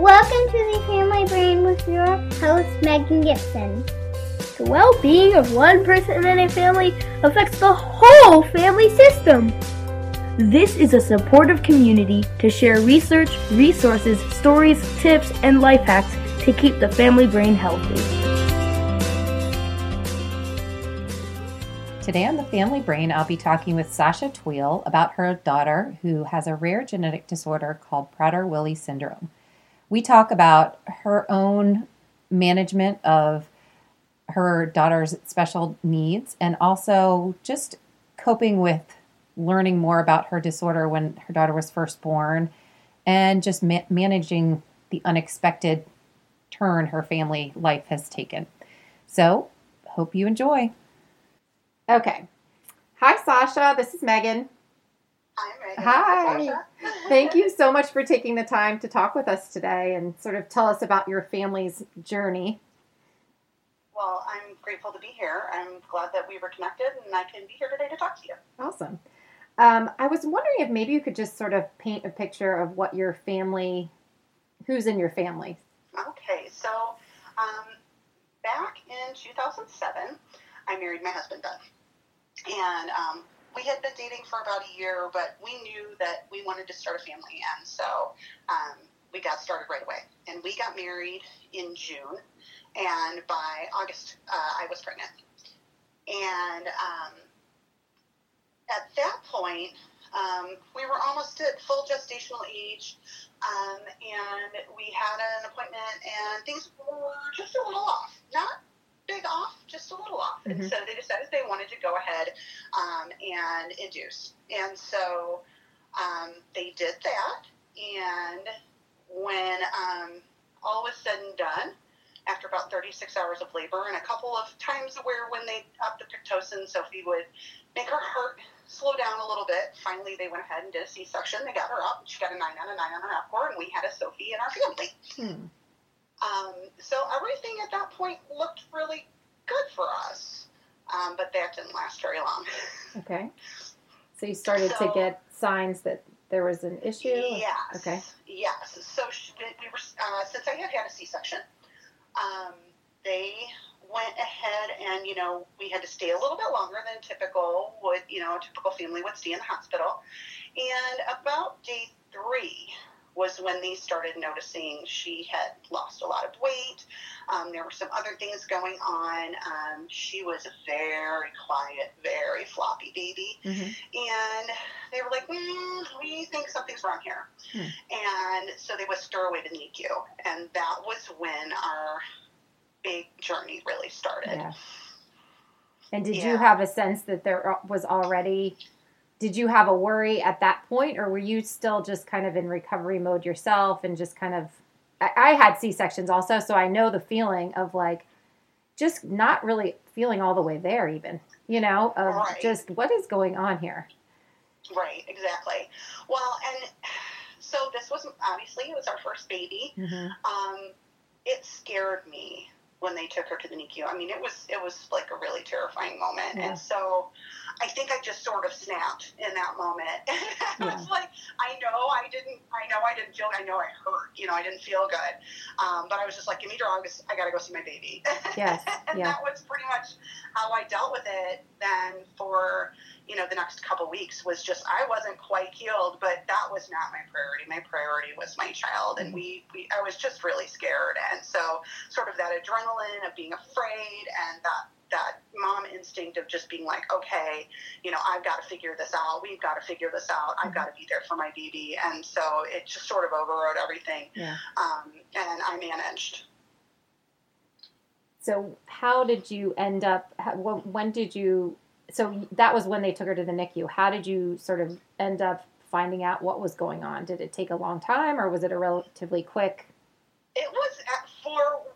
Welcome to the Family Brain with your host, Megan Gibson. The well being of one person in a family affects the whole family system. This is a supportive community to share research, resources, stories, tips, and life hacks to keep the family brain healthy. Today on the Family Brain, I'll be talking with Sasha Tweel about her daughter who has a rare genetic disorder called Prader Willi syndrome. We talk about her own management of her daughter's special needs and also just coping with learning more about her disorder when her daughter was first born and just ma- managing the unexpected turn her family life has taken. So, hope you enjoy. Okay. Hi, Sasha. This is Megan. Hi, Hi. Thank you so much for taking the time to talk with us today and sort of tell us about your family's journey. Well, I'm grateful to be here. I'm glad that we were connected and I can be here today to talk to you. Awesome. Um, I was wondering if maybe you could just sort of paint a picture of what your family, who's in your family. Okay, so um, back in 2007, I married my husband, Doug. And um, we had been dating for about a year, but we knew that we wanted to start a family. And so um, we got started right away. And we got married in June. And by August, uh, I was pregnant. And um, at that point, um, we were almost at full gestational age, um, and we had an appointment, and things were just a little off. Not big off, just a little off. Mhm. And so they decided they wanted to go ahead um, and induce. And so um, they did that, and when um, all was said and done, after about 36 hours of labor and a couple of times where when they upped the Pitocin, Sophie would make her heart slow down a little bit. Finally, they went ahead and did a C-section. They got her up. She got a 9 on a 9 on her FCOR, and we had a Sophie in our family. Hmm. Um, so everything at that point looked really good for us, um, but that didn't last very long. Okay. So you started to get signs that there was an issue? Yes. Okay. Yes. So she, we were uh, since I had had a C-section, um, they went ahead and you know we had to stay a little bit longer than typical would you know a typical family would stay in the hospital, and about day three was when they started noticing she had lost a lot of weight. Um, there were some other things going on. Um, she was a very quiet, very floppy baby. hmm And they were like, mm, we think something's wrong here. Hmm. And so they whisked her away to NICU. And that was when our big journey really started. Yeah. And did you have a sense that there was already, did you have a worry at that point, or were you still just kind of in recovery mode yourself and just kind of, I, I had C sections also, so I know the feeling of like just not really feeling all the way there, even, you know, of Right. just what is going on here? Right, exactly. Well, and so this was obviously it was our first baby. Mm-hmm. Um, it scared me when they took her to the NICU. I mean, it was it was like a really terrifying moment, Yeah. and so I think I just sort of snapped in that moment. I was like, I know I didn't, I know I didn't feel, I know I hurt, you know, I didn't feel good, um, but I was just like, give me drugs, I gotta go see my baby. Yes, and yeah. that was pretty much how I dealt with it. Then for you know, the next couple weeks was just I wasn't quite healed, but that was not my priority. My priority was my child, and we, we I was just really scared, and so sort of that adrenaline of being afraid and that that mom instinct of just being like, okay, you know, I've got to figure this out. We've got to figure this out. I've got to be there for my baby. And so it just sort of overrode everything. Yeah. Um, and I managed. So how did you end up? how- When, when did you? So that was when they took her to the NICU. How did you sort of end up finding out what was going on? Did it take a long time, or was it a relatively quick? It was at, it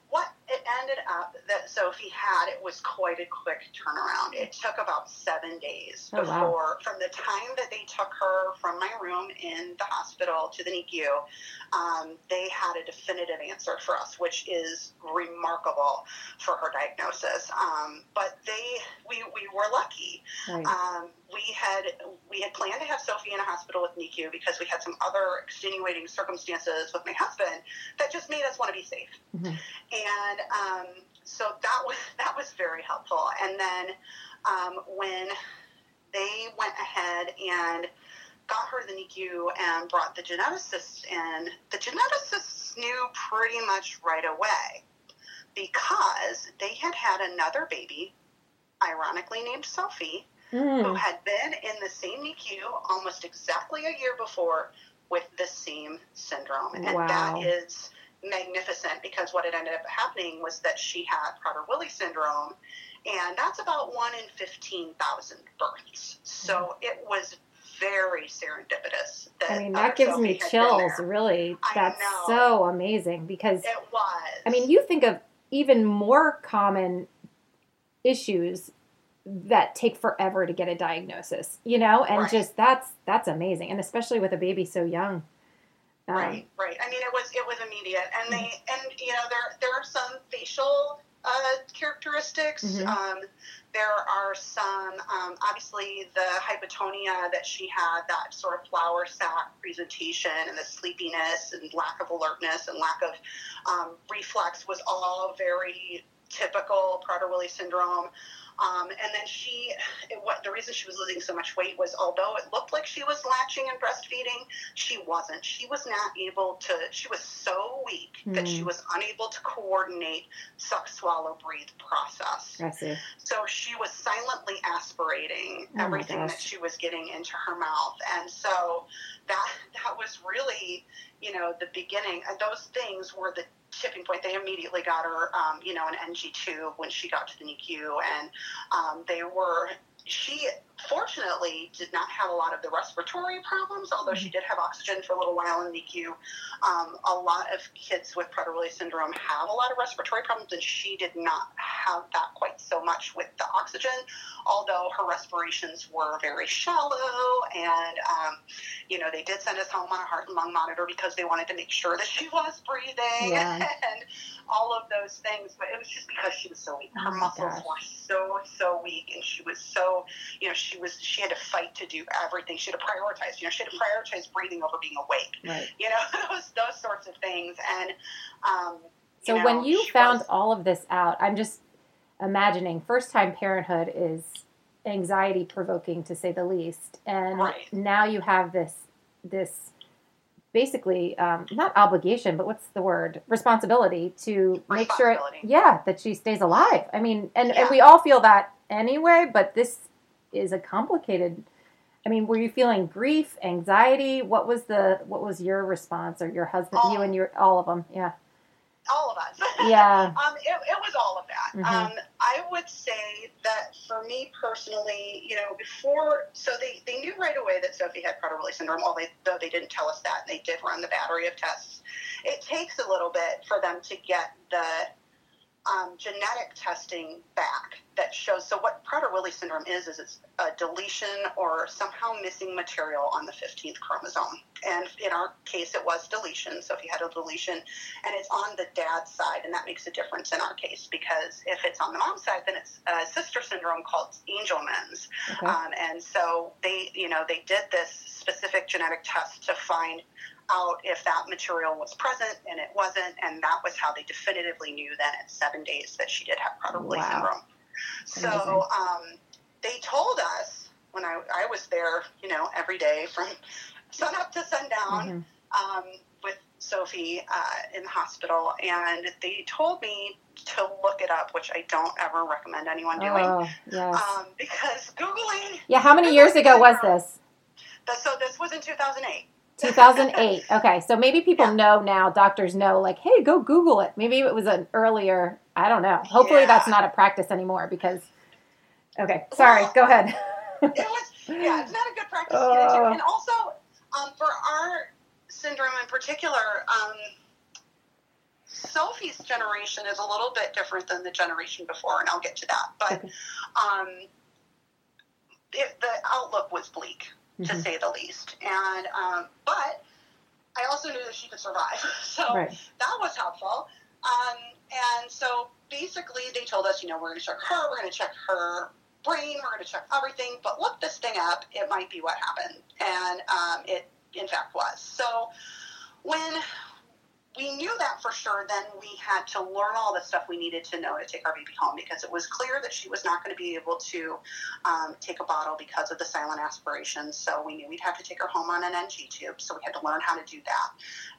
ended up that Sophie had. It was quite a quick turnaround. It took about seven days Oh, before, wow. from the time that they took her from my room in the hospital to the NICU, um, they had a definitive answer for us, which is remarkable for her diagnosis. Um, but they, we, we were lucky. Um, we had we had planned to have Sophie in a hospital with NICU because we had some other extenuating circumstances with my husband that just made us want to be safe. Mhm. And um, so that was that was very helpful. And then um, when they went ahead and got her to the NICU and brought the geneticists in, the geneticists knew pretty much right away because they had had another baby, ironically named Sophie, who Mm. had been in the same NICU almost exactly a year before with the same syndrome. And Wow. that is magnificent because what had ended up happening was that she had Prader-Willi syndrome, and that's about one in 15,000 births. So it was very serendipitous. That I mean, that gives Sophie me chills. Really, that's so amazing because It was. I mean, you think of even more common issues that take forever to get a diagnosis, you know, and Right. just that's that's amazing, and especially with a baby so young. Um, Right, right. I mean, it was it was immediate, and they and you know there there are some facial uh, characteristics. Mhm. Um, there are some um, obviously the hypotonia that she had, that sort of flour sac presentation, and the sleepiness and lack of alertness and lack of um, reflex was all very typical Prader-Willi syndrome. Um, and then she, it, what the reason she was losing so much weight was, although it looked like she was latching and breastfeeding, she wasn't. She was not able to. She was so weak that she Hmm. was unable to coordinate suck, swallow, breathe process. I see. So she was silently aspirating Oh everything that she was getting into her mouth, and so that that was really, you know, the beginning. And those things were the tipping point. They immediately got her, um, you know, an NG tube when she got to the NICU, and um, they were. She fortunately did not have a lot of the respiratory problems, although Mm-hmm. she did have oxygen for a little while in NICU. Um, a lot of kids with Prader-Willi syndrome have a lot of respiratory problems, and she did not have that quite so much with the oxygen, although her respirations were very shallow. And, um, you know, they did send us home on a heart and lung monitor because they wanted to make sure that she was breathing Yeah. and all of those things. But it was just because she was so weak. Her Oh muscles gosh. were so, so weak, and she was so, you know, she was, she had to fight to do everything. She had to prioritize, you know, she had to prioritize breathing over being awake Right. you know those those sorts of things and um So you know, when you found was- all of this out, I'm just imagining first time parenthood is anxiety provoking to say the least. And Right. now you have this this basically um, not obligation, but what's the word? Responsibility to make sure yeah, that she stays alive. I mean, and, Yeah. and we all feel that anyway, but this is a complicated I mean, were you feeling grief, anxiety? What was the what was your response or your husband, you and your all of them? Yeah. all of us Yeah. um it, it was all of that Mhm. um i would say that for me personally you know before so they they knew right away that sophie had prader-willi syndrome although they, though they didn't tell us that they did run the battery of tests it takes a little bit for them to get the um, genetic testing back that shows. So what Prader-Willi syndrome is is it's a deletion or somehow missing material on the 15th chromosome. And in our case, it was deletion. So if you had a deletion, and it's on the dad's side, and that makes a difference in our case because if it's on the mom's side, then it's a sister syndrome called Angelman's. Okay. Um, and so they, you know, they did this specific genetic test to find out if that material was present, and it wasn't. And that was how they definitively knew then at seven days that she did have Prader-Willi Wow. syndrome. Amazing. So um, they told us when I, I was there, you know, every day from sun up to sundown Mhm. um, with Sophie uh, in the hospital, and they told me to look it up, which I don't ever recommend anyone doing. Oh, yes. Um, because Googling, yeah, how many years ago was this? so this was in 2008. 2008. Okay, so maybe people Yeah. know now, doctors know, like, hey, go Google it. Maybe it was an earlier, I don't know. Hopefully Yeah. that's not a practice anymore because, okay, sorry, Well, go ahead. it was yeah it's not a good practice Oh. either too. and also um, for our syndrome in particular um, sophie's generation is a little bit different than the generation before and i'll get to that but Okay. um, it, the outlook was bleak to Mhm. say the least and um, but i also knew that she could survive so Right. that was helpful. Um, and so basically, they told us, you know, we're going to check her, we're going to check her brain, we're going to check everything, but look this thing up. It might be what happened. And um, it, in fact, was. So when we knew that for sure, then we had to learn all the stuff we needed to know to take our baby home because it was clear that she was not going to be able to um, take a bottle because of the silent aspiration. So we knew we'd have to take her home on an NG tube. So we had to learn how to do that.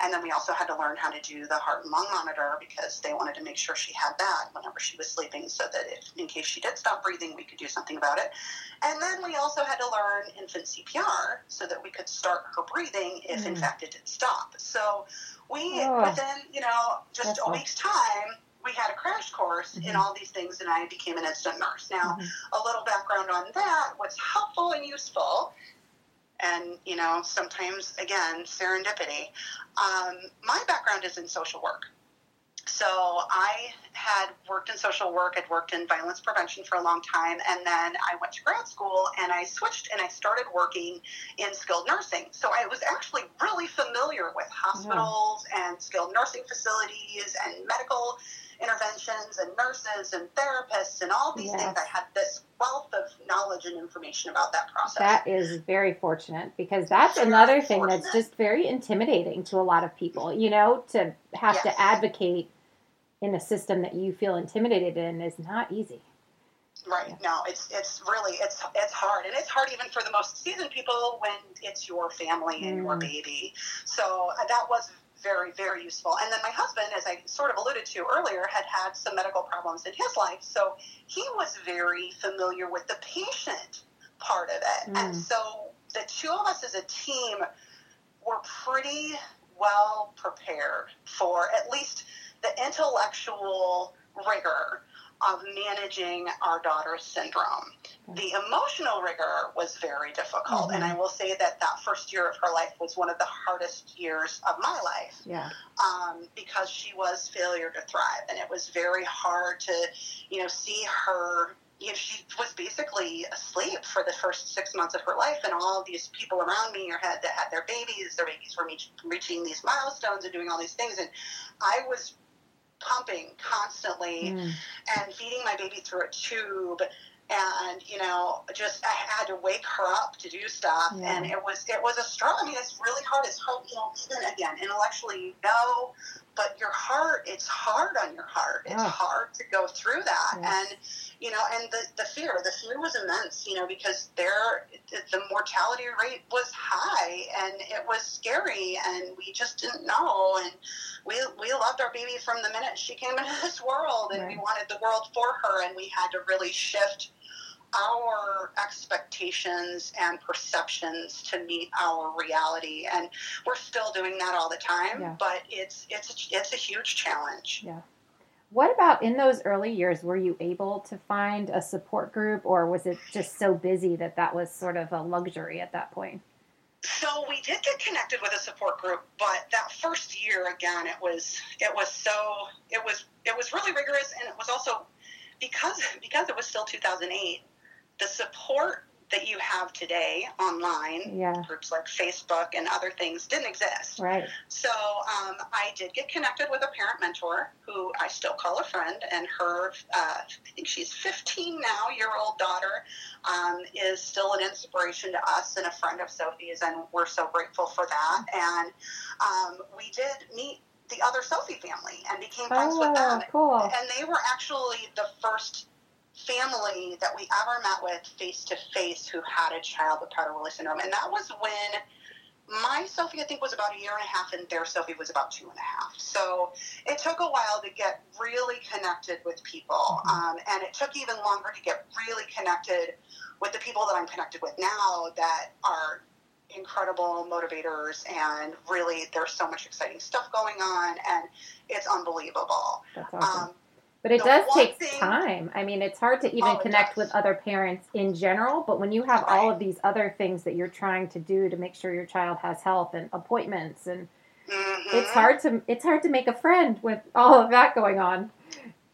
And then we also had to learn how to do the heart and lung monitor because they wanted to make sure she had that whenever she was sleeping so that if, in case she did stop breathing, we could do something about it. And then we also had to learn infant CPR so that we could start her breathing if, in Mm. fact, it did stop. So we, Oh. within, you know, just That's a week's time, we had a crash course in Mhm. all these things, and I became an instant nurse. Now, Mhm. a little background on that, what's helpful and useful, and you know, sometimes again, serendipity. Um, my background is in social work. So I had worked in social work, I'd worked in violence prevention for a long time, and then I went to grad school and I switched and I started working in skilled nursing. So I was actually really familiar with hospitals and skilled nursing facilities and medical interventions and nurses and therapists and all these Yes. things. I had this wealth of knowledge and information about that process. That is very fortunate because that's Very another thing that's just very intimidating to a lot of people. You know, to have Yes. to advocate in a system that you feel intimidated in is not easy. Right. Yeah. No, it's it's really it's it's hard, and it's hard even for the most seasoned people when it's your family and your Mm. baby. So uh, that was very very useful. And then my husband, as I sort of alluded to earlier, had had some medical problems in his life, so he was very familiar with the patient part of it. And Mm. so the two of us as a team were pretty well prepared for at least the intellectual rigor of managing our daughter's syndrome. The emotional rigor was very difficult, and I will say that that first year of her life was one of the hardest years of my life Yeah. um, because she was failure to thrive, and it was very hard to, you know, see her. You know, she was basically asleep for the first six months of her life, and all these people around me had that had their babies. Their babies were reach, reaching these milestones and doing all these things, and I was pumping constantly Mm. and feeding my baby through a tube and you know just i had to wake her up to do stuff Yeah. and it was it was a struggle i mean it's really hard it's hard you know even again intellectually you know but your heart it's hard on your heart. It's hard to go through that. Yeah. and you know and the, the fear the fear was immense you know because there the mortality rate was high and it was scary and we just didn't know. And we we loved our baby from the minute she came into this world and we wanted the world for her and we had to really shift our expectations and perceptions to meet our reality and we're still doing that all the time Yeah. but it's it's a, it's a huge challenge Yeah. What about in those early years? Were you able to find a support group, or was it just so busy that that was sort of a luxury at that point? So we did get connected with a support group, but that first year again, it was it was so it was it was really rigorous, and it was also because because it was still 2008. The support that you have today online, Yeah. groups like Facebook and other things, didn't exist. Right. So um, I did get connected with a parent mentor who I still call a friend, and her, uh, I think she's 15 now, year old daughter, um, is still an inspiration to us and a friend of Sophie's, and we're so grateful for that. And um, we did meet the other Sophie family and became friends with them. Oh, cool. And they were actually the first family that we ever met with face to face who had a child with Prader-Willi syndrome, and that was when my Sophie, I think, was about a year and a half, and their Sophie was about two and a half. So it took a while to get really connected with people, um, and it took even longer to get really connected with the people that I'm connected with now that are incredible motivators and really there's so much exciting stuff going on and it's unbelievable. That's awesome. Um, But it does take time. I mean, it's hard to even Oh, connect with other parents in general, but when you have all of these other things that you're trying to do to make sure your child has health and appointments and it's mhm. hard to it's hard to make a friend with all of that going on.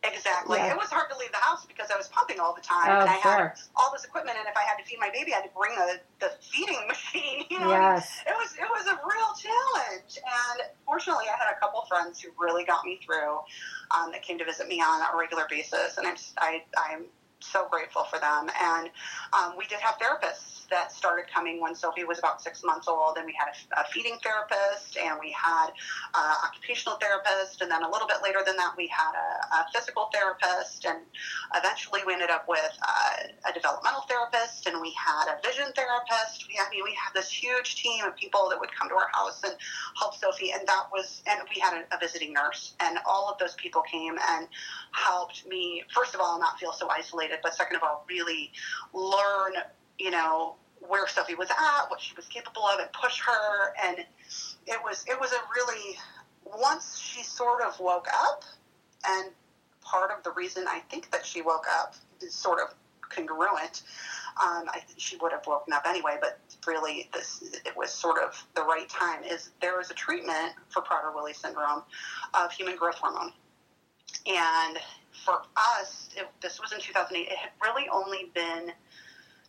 Exactly. Yeah. It was hard to leave the house because I was pumping all the time, Oh, and I sure. had all this equipment. And if I had to feed my baby, I had to bring the, the feeding machine. You know, what I mean? Yes. it was it was a real challenge. And fortunately, I had a couple friends who really got me through. Um, that came to visit me on a regular basis, and I'm I, I'm so grateful for them. And um, we did have therapists that started coming when Sophie was about six months old, and we had a, a feeding therapist, and we had uh, occupational therapist, and then a little bit later than that, we had a, a physical therapist, and eventually we ended up with uh, a developmental therapist, and we had a vision therapist. We, I mean, we had this huge team of people that would come to our house and help Sophie, and that was, and we had a, a visiting nurse, and all of those people came and helped me. First of all, not feel so isolated, but second of all, really learn, you know, where Sophie was at, what she was capable of, and push her. And it was, it was a really once she sort of woke up, and part of the reason I think that she woke up is sort of congruent. Um, I think she would have woken up anyway, but really, this it was sort of the right time. Is there is a treatment for Prader-Willi syndrome of human growth hormone, and for us, it, this was in 2008. It had really only been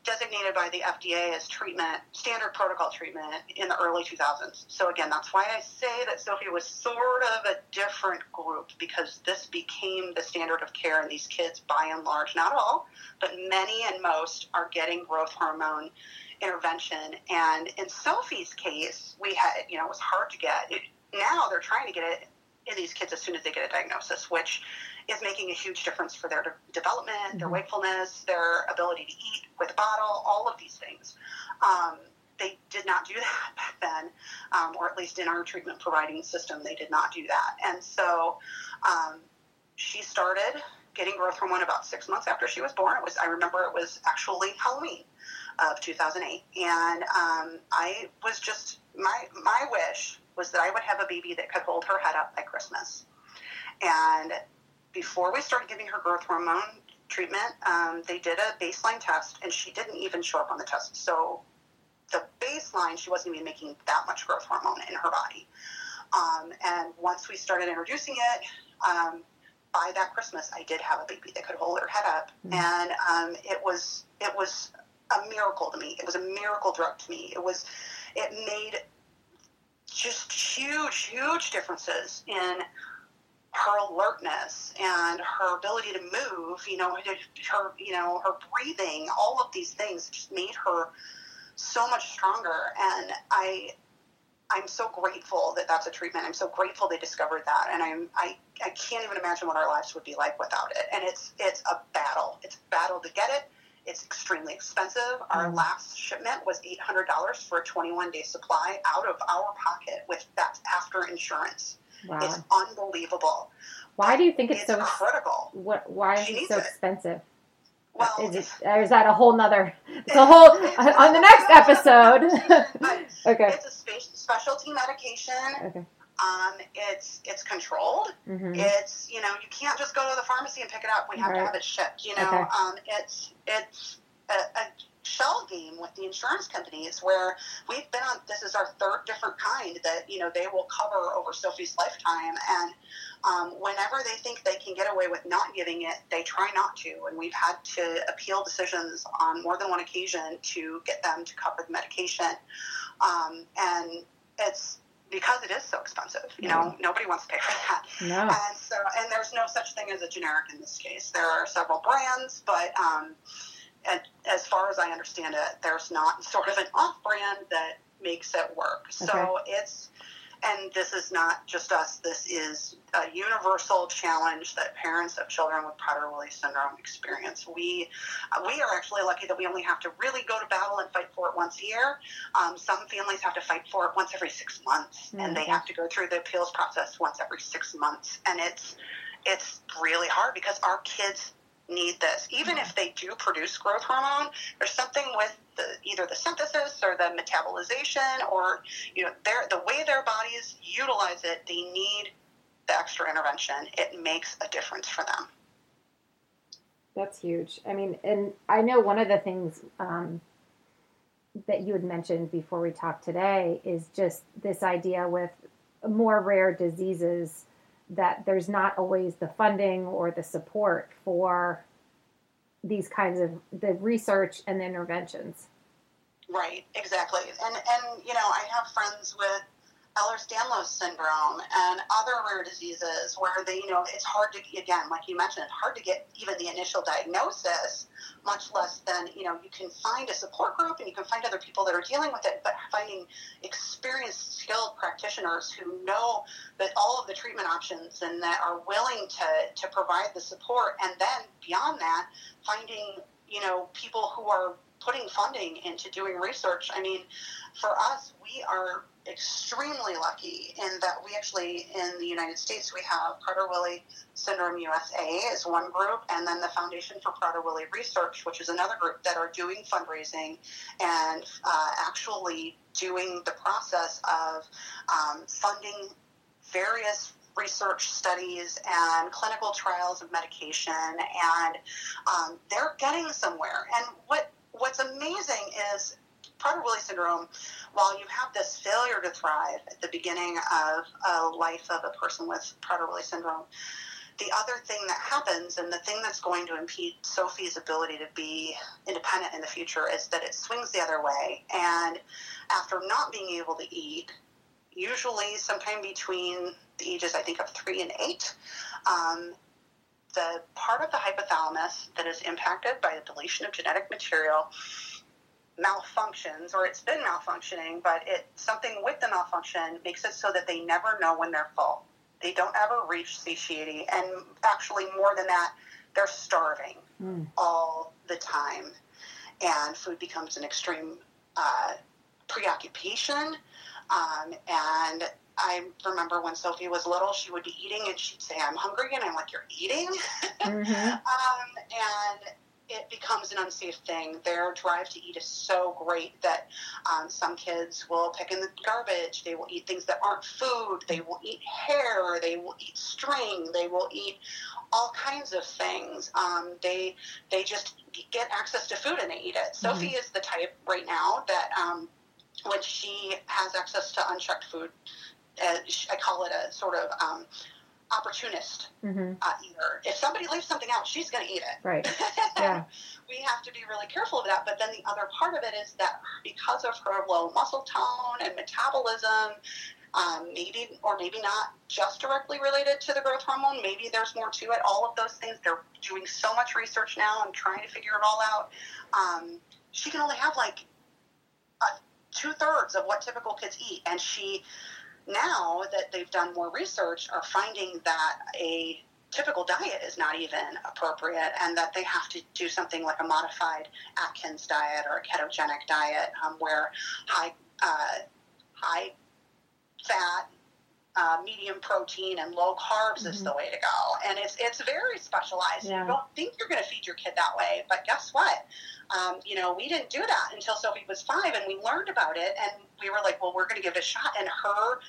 designated by the FDA as treatment, standard protocol treatment in the early 2000s. So again, that's why I say that Sophie was sort of a different group because this became the standard of care in these kids by and large, not all, but many and most are getting growth hormone intervention. And in Sophie's case, we had, you know, it was hard to get. Now they're trying to get it in these kids as soon as they get a diagnosis, which is making a huge difference for their de- development, their Mhm. wakefulness, their ability to eat with a bottle, all of these things. Um, they did not do that back then, um, or at least in our treatment providing system, they did not do that. And so um, she started getting growth hormone about six months after she was born. It was I remember it was actually Halloween of 2008, and um, I was just my my wish was that I would have a baby that could hold her head up by Christmas. And before we started giving her growth hormone treatment, um, they did a baseline test, and she didn't even show up on the test. So the baseline, she wasn't even making that much growth hormone in her body. Um, and once we started introducing it, um, by that Christmas, I did have a baby that could hold her head up, Mhm. and um, it was it was a miracle to me. It was a miracle drug to me. It was it made just huge, huge differences in her alertness and her ability to move. You know, her you know her breathing. All of these things just made her so much stronger, and I I'm so grateful that that's a treatment. I'm so grateful they discovered that, and I'm I, I can't even imagine what our lives would be like without it. And it's it's a battle. It's a battle to get it. It's extremely expensive. Our Mm. last shipment was eight hundred dollars for a 21 day supply out of our pocket. With that's after insurance. Wow. It's unbelievable. Why do you think it's, It's so critical. what why is She it so expensive? Well, is it or is that a whole nother it's a whole on the next episode. Okay. it's a spe- specialty medication. Okay. Um, it's it's controlled. hmm It's you know you can't just go to the pharmacy and pick it up. We have Right. to have it shipped. You know, Okay. um, it's it's a, a shell game with the insurance companies where we've been on. This is our third different kind that you know they will cover over Sophie's lifetime, and um, whenever they think they can get away with not giving it, they try not to. And we've had to appeal decisions on more than one occasion to get them to cover the medication, um, and it's because it is so expensive. You know, nobody wants to pay for that. No. And so, and there's no such thing as a generic in this case. There are several brands, but um, as far as I understand it, there's not sort of an off-brand that makes it work. So it's and this is not just us, this is a universal challenge that parents of children with Prader-Willi syndrome experience. We, uh, we are actually lucky that we only have to really go to battle and fight for it once a year. Um, some families have to fight for it once every six months, mm-hmm. and they have to go through the appeals process once every six months. And it's, it's really hard because our kids need this. Even if they do produce growth hormone, there's something with the, either the synthesis or the metabolization or you know their, the way their bodies utilize it. They need the extra intervention. It makes a difference for them. That's huge. I mean, and I know one of the things um, that you had mentioned before we talked today is just this idea with more rare diseases that there's not always the funding or the support for these kinds of the research and the interventions. Right, exactly. And and you know, I have friends with Ehlers-Danlos syndrome and other rare diseases where they, you know, it's hard to, again, like you mentioned, it's hard to get even the initial diagnosis, much less than, you know, you can find a support group and you can find other people that are dealing with it, but finding experienced, skilled practitioners who know that all of the treatment options and that are willing to, to provide the support. And then beyond that, finding, you know, people who are putting funding into doing research. I mean, for us, we are extremely lucky in that we actually, in the United States, we have Prader-Willi Syndrome USA is one group, and then the Foundation for Prader-Willi Research, which is another group that are doing fundraising and uh, actually doing the process of um, funding various research studies and clinical trials of medication, and um, they're getting somewhere. And what what's amazing is Prader-Willi syndrome, while you have this failure to thrive at the beginning of a life of a person with Prader-Willi syndrome, the other thing that happens and the thing that's going to impede Sophie's ability to be independent in the future is that it swings the other way. And after not being able to eat, usually sometime between the ages, I think, of three and eight, um, the part of the hypothalamus that is impacted by the deletion of genetic material malfunctions or it's been malfunctioning, but it something with the malfunction makes it so that they never know when they're full. They don't ever reach satiety, and actually more than that, they're starving mm. all the time, and food becomes an extreme uh, preoccupation. Um, and I remember when Sophie was little, she would be eating and she'd say, "I'm hungry," and I'm like, "You're eating," mm-hmm. um, and it becomes an unsafe thing. Their drive to eat is so great that um, some kids will pick in the garbage. They will eat things that aren't food. They will eat hair. They will eat string. They will eat all kinds of things. Um, they they just get access to food and they eat it. Mm-hmm. Sophie is the type right now that um, when she has access to unchecked food, uh, I call it a sort of um, opportunist mm-hmm. uh, eater. If somebody leaves something out, she's going to eat it. Right. Yeah. we have to be really careful of that. But then the other part of it is that because of her low muscle tone and metabolism, um, maybe or maybe not just directly related to the growth hormone. Maybe there's more to it. All of those things. They're doing so much research now and trying to figure it all out. Um, she can only have like two thirds of what typical kids eat, and she now that they've done more research, are finding that a typical diet is not even appropriate and that they have to do something like a modified Atkins diet or a ketogenic diet um, where high, uh, high fat, uh, medium protein and low carbs mm-hmm. is the way to go. And it's, it's very specialized. Yeah. You don't think you're going to feed your kid that way, but guess what? Um, you know, we didn't do that until Sophie was five and we learned about it and we were like, well, we're going to give it a shot. And her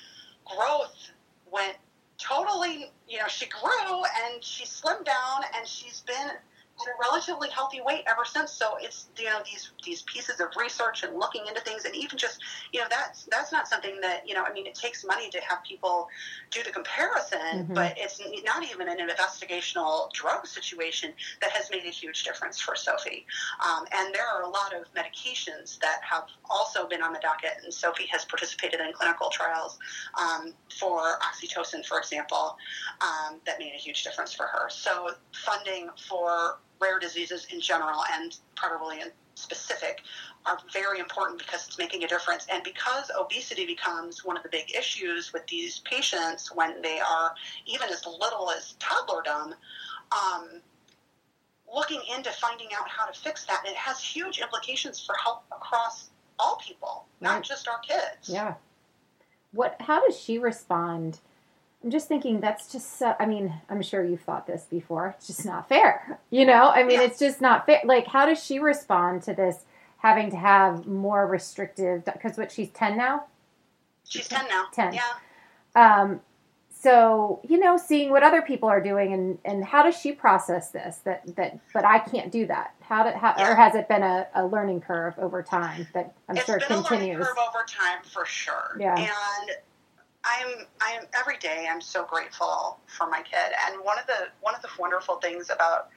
growth went totally, you know, she grew and she slimmed down and she's been at a relatively healthy weight ever since. So it's you know these these pieces of research and looking into things, and even just you know that's that's not something that you know. I mean, it takes money to have people do the comparison, mm-hmm. but it's not even an investigational drug situation that has made a huge difference for Sophie. Um, and there are a lot of medications that have also been on the docket, and Sophie has participated in clinical trials um, for oxytocin, for example, um, that made a huge difference for her. So funding for rare diseases in general and Prader-Willi in specific are very important because it's making a difference. And because obesity becomes one of the big issues with these patients when they are even as little as toddlerdom, um, looking into finding out how to fix that, it has huge implications for health across all people, not Right. just our kids. Yeah. What? How does she respond? I'm just thinking that's just. So, I mean, I'm sure you've thought this before. It's just not fair. You know. I mean, Yeah. it's just not fair. Like, how does she respond to this? Having to have more restrictive because what she's ten now. She's 10 now. 10. Yeah. Um, so you know, seeing what other people are doing and and how does she process this? That that but I can't do that. How did how or has it been a, a learning curve over time that I'm It's sure been a learning continues? curve over time for sure. Yeah. And I'm I'm every day I'm so grateful for my kid. And one of the one of the wonderful things about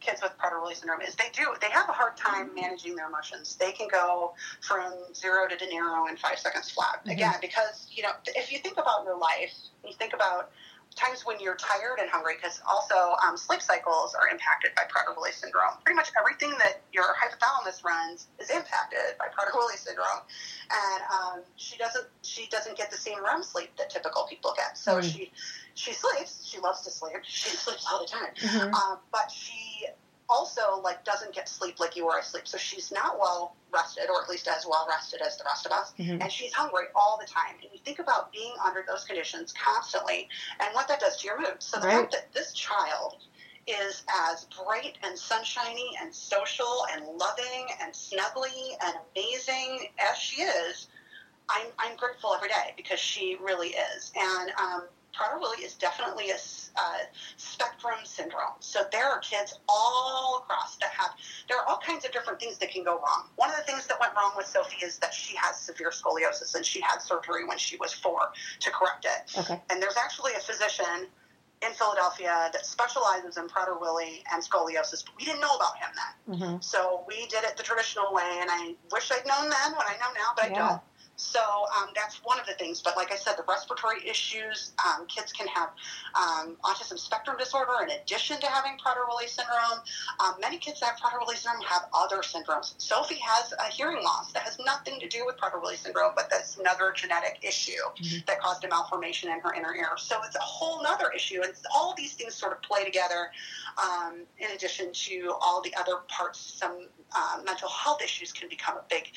kids with Prader-Willi syndrome is they do they have a hard time managing their emotions. They can go from zero to De Niro in five seconds flat. Mhm. Again, because you know if you think about your life, you think about times when you're tired and hungry, because also um, sleep cycles are impacted by Prader-Willi syndrome. Pretty much everything that your hypothalamus runs is impacted by Prader-Willi syndrome, and um, she doesn't she doesn't get the same REM sleep that typical people get. So Mm. she she sleeps. She loves to sleep. She sleeps all the time, Mhm. um, but she also like doesn't get sleep like you or I sleep. So she's not well rested, or at least as well rested as the rest of us Mhm. and she's hungry all the time. And you think about being under those conditions constantly and what that does to your mood. So the Right. fact that this child is as bright and sunshiny and social and loving and snuggly and amazing as she is, I'm, I'm grateful every day because she really is. And um, Prader-Willi is definitely a uh, spectrum syndrome. So there are kids all across that have, there are all kinds of different things that can go wrong. One of the things that went wrong with Sophie is that she has severe scoliosis and she had surgery when she was four to correct it. Okay. And there's actually a physician in Philadelphia that specializes in Prader-Willi and scoliosis, but we didn't know about him then. hmm So we did it the traditional way, and I wish I'd known then what I know now, but I don't. So um, that's one of the things. But like I said, the respiratory issues, um, kids can have um, autism spectrum disorder in addition to having Prader-Willi syndrome. Um, many kids that have Prader-Willi syndrome have other syndromes. Sophie has a hearing loss that has nothing to do with Prader-Willi syndrome, but that's another genetic issue Mhm. that caused a malformation in her inner ear. So it's a whole other issue. And all these things sort of play together um, in addition to all the other parts. Some uh, mental health issues can become a big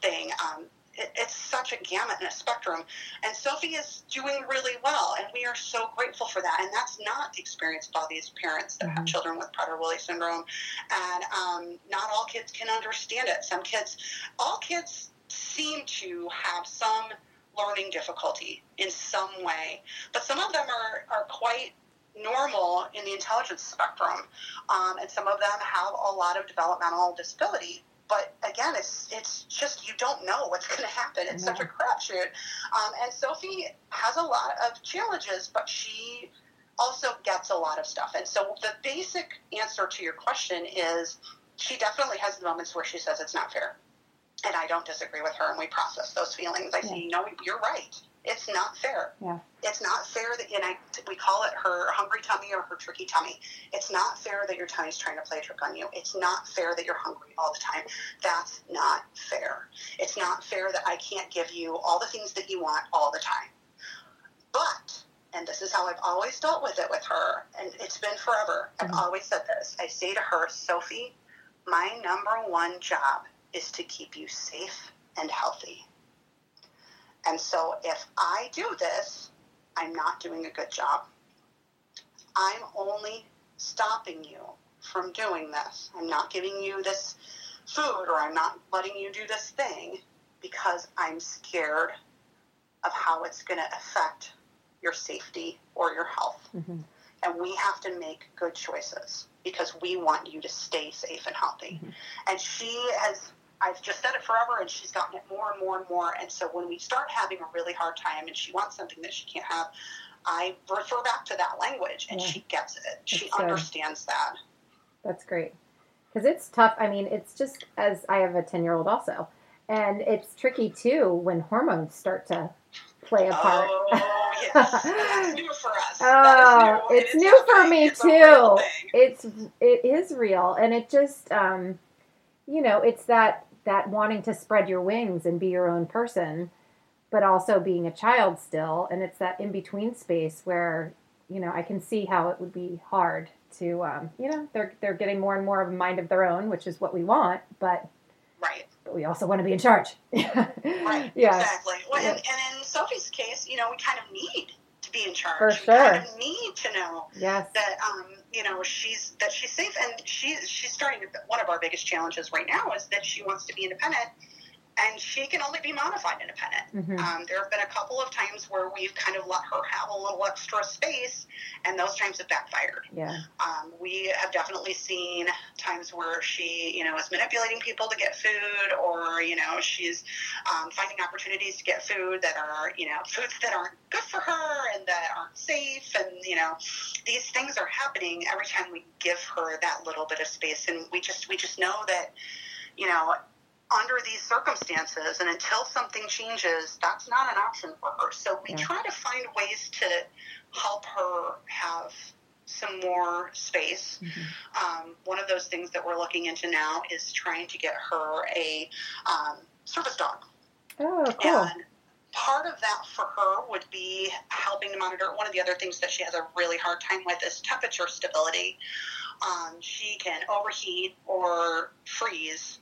thing. Um, it, it's such a gamut and a spectrum. And Sophie is doing really well, and we are so grateful for that. And that's not experienced by these parents that have Mhm. children with Prader-Willi syndrome. And um, not all kids can understand it. Some kids, all kids seem to have some learning difficulty in some way, but some of them are, are quite normal in the intelligence spectrum, um, and some of them have a lot of developmental disability. But again, it's it's just you don't know what's going to happen. It's such a crapshoot. Um, and Sophie has a lot of challenges, but she also gets a lot of stuff. And so the basic answer to your question is she definitely has moments where she says it's not fair. And I don't disagree with her, and we process those feelings. I say, no, you're right. It's not fair. Yeah. It's not fair that, and I, we call it her hungry tummy or her tricky tummy. It's not fair that your tummy's trying to play a trick on you. It's not fair that you're hungry all the time. That's not fair. It's not fair that I can't give you all the things that you want all the time. But, and this is how I've always dealt with it with her, and it's been forever. I've Mhm. always said this. I say to her, Sophie, my number one job is to keep you safe and healthy. And so if I do this, I'm not doing a good job. I'm only stopping you from doing this. I'm not giving you this food or I'm not letting you do this thing because I'm scared of how it's going to affect your safety or your health. Mhm. And we have to make good choices because we want you to stay safe and healthy. And she has, I've just said it forever, and she's gotten it more and more and more. And so when we start having a really hard time and she wants something that she can't have, I refer back to that language and Yeah. she gets it. She good. understands that. That's great. Because it's tough. I mean, it's just as I have a 10 year old also. And it's tricky too when hormones start to play a part. Oh, yes. That's new for us. Oh, is it's It new for me It's too. It's it is real, and it just um, you know, it's that that wanting to spread your wings and be your own person, but also being a child still, and it's that in between space where you know I can see how it would be hard to um, you know they're they're getting more and more of a mind of their own, which is what we want, but Right. but we also want to be in charge. Right. Yeah. Exactly. Well, Yeah. and, and in Sophie's case, you know, we kind of need be in charge. For sure. kind of need to know Yes. that um, you know she's that she's safe, and she's she's starting. to- One of our biggest challenges right now is that she wants to be independent, and she can only be modified independent. Mhm. Um, there have been a couple of times where we've kind of let her have a little extra space, and those times have backfired. Yeah. Um, we have definitely seen times where she, you know, is manipulating people to get food, or you know, she's um, finding opportunities to get food that are, you know, foods that aren't good for her and that aren't safe, and you know, these things are happening every time we give her that little bit of space, and we just we just know that, you know. Under these circumstances, and until something changes, that's not an option for her. So we Yeah. try to find ways to help her have some more space. Mhm. Um, one of those things that we're looking into now is trying to get her a um, service dog. Oh, cool. And part of that for her would be helping to monitor. One of the other things that she has a really hard time with is temperature stability. Um, she can overheat or freeze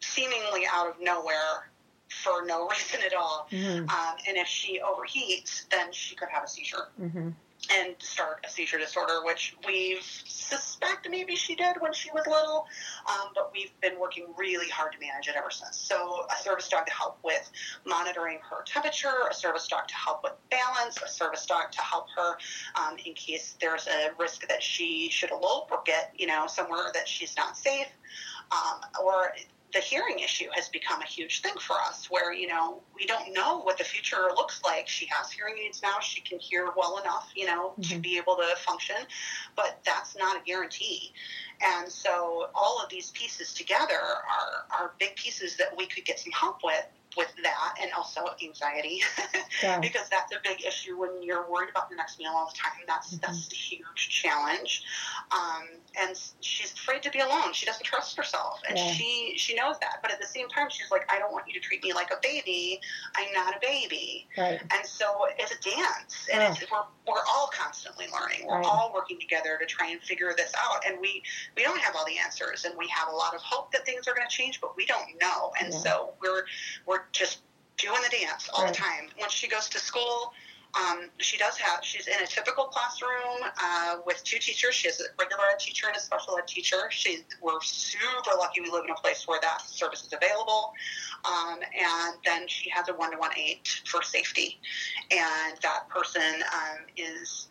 seemingly out of nowhere for no reason at all. Mhm. Um, and if she overheats, then she could have a seizure Mhm. and start a seizure disorder, which we suspect maybe she did when she was little, um, but we've been working really hard to manage it ever since. So, a service dog to help with monitoring her temperature, a service dog to help with balance, a service dog to help her um, in case there's a risk that she should elope or get, you know, somewhere that she's not safe, um, or the hearing issue has become a huge thing for us where you know we don't know what the future looks like. She has hearing aids now. She can hear well enough you know to Mhm. be able to function but that's not a guarantee. And so all of these pieces together are are big pieces that we could get some help with with that and also anxiety. Yeah. because that's a big issue when you're worried about the next meal all the time. That's Mhm. that's a huge challenge. Um, and she's afraid to be alone. She doesn't trust herself. And Yeah. she she knows that. But at the same time she's like i don't want you to treat me like a baby. I'm not a baby. Right. and so it's a dance. And Yeah. it's, we're, we're all constantly learning. We're Right. all working together to try and figure this out. And we we don't have all the answers. And we have a lot of hope that things are going to change but we don't know. And so we're we're just doing the dance all Right. the time. Once she goes to school um, she does have she's in a typical classroom uh, with two teachers. She has a regular ed teacher and a special ed teacher. She we're super lucky we live in a place where that service is available. Um, and then she has a one-to-one aide for safety. And that person um, is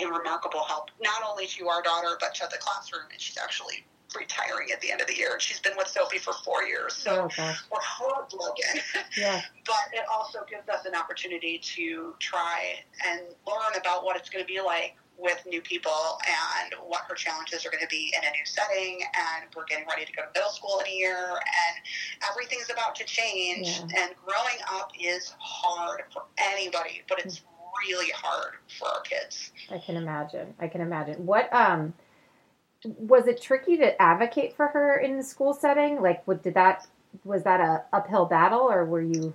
a remarkable help. Not only to our daughter but to the classroom and she's actually retiring at the end of the year and she's been with sophie for four years so Oh we're heartbroken Yeah. but it also gives us an opportunity to try and learn about what it's going to be like with new people and what her challenges are going to be in a new setting and we're getting ready to go to middle school in a year and everything's about to change Yeah. and growing up is hard for anybody but it's really hard for our kids I can imagine. I can imagine. What um was it tricky to advocate for her in the school setting? Like, what did that was that a uphill battle, or were you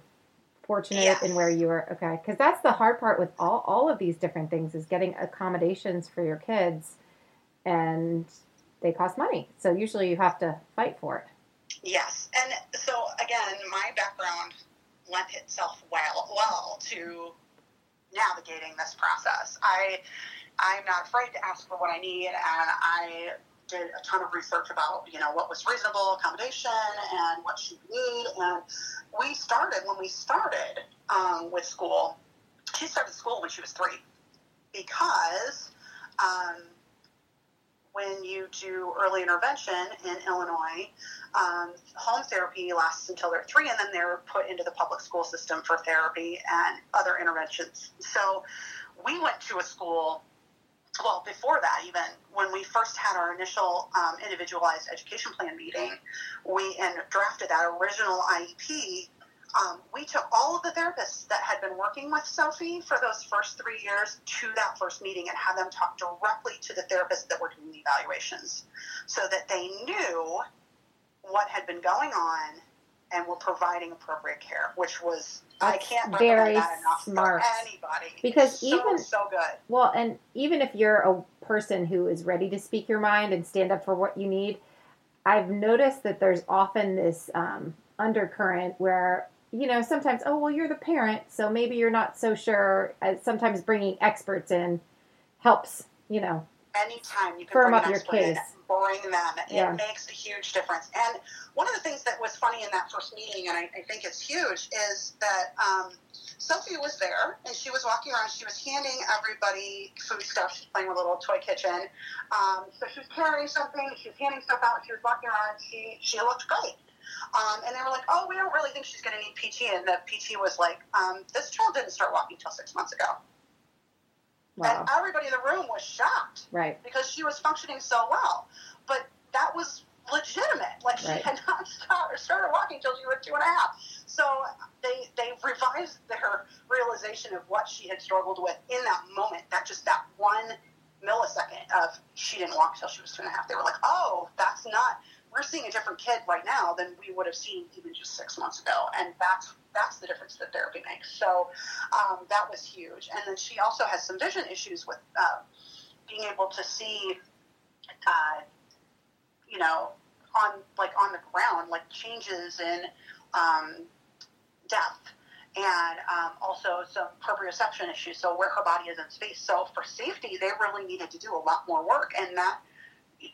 fortunate Yes. in where you were? Okay, because that's the hard part with all all of these different things is getting accommodations for your kids, and they cost money. So usually you have to fight for it. Yes, and so again, my background lent itself well well to navigating this process. I I'm not afraid to ask for what I need, and I did a ton of research about you know what was reasonable accommodation and what she need, and we started when we started um, with school. She started school when she was three because. Um, when you do early intervention in Illinois, um, home therapy lasts until they're three, and then they're put into the public school system for therapy and other interventions. So we went to a school well, before that, even when we first had our initial um, individualized education plan meeting, we and drafted that original IEP. Um, we took all of the therapists that had been working with Sophie for those first three years to that first meeting and had them talk directly to the therapists that were doing the evaluations so that they knew what had been going on and were providing appropriate care, which was I can't very that smart. Because so, even- so good. Well, and even if you're a person who is ready to speak your mind and stand up for what you need, I've noticed that there's often this um, undercurrent where, you know, sometimes, oh, well, you're the parent, so maybe you're not so sure. Uh, sometimes bringing experts in helps, you know. Anytime you can Firm up your case. bring them. It Yeah. makes a huge difference. And one of the things that was funny in that first meeting, and I, I think it's huge, is that um, Sophie was there and she was walking around. She was handing everybody food stuff. She's playing with a little toy kitchen. Um, so she was carrying something. She was handing stuff out. She was walking around. She she looked great. Um, and they were like, "Oh, we don't really think she's going to need PT." And the PT was like, um, "This child didn't start walking till six months ago." Wow. And everybody in the room was shocked Right. because she was functioning so well. But that was legitimate. Like she had not start, started walking until she was two and a half. So they they revised their realization of what she had struggled with in that moment. That just that one millisecond of she didn't walk until she was two and a half. They were like, oh, that's not. We're seeing a different kid right now than we would have seen even just six months ago, and that's that's the difference that therapy makes. So um, that was huge. And then she also has some vision issues with uh, being able to see, uh, you know, on like on the ground, like changes in um, depth, and um, also some proprioception issues. So where her body is in space. So for safety, they really needed to do a lot more work, and that.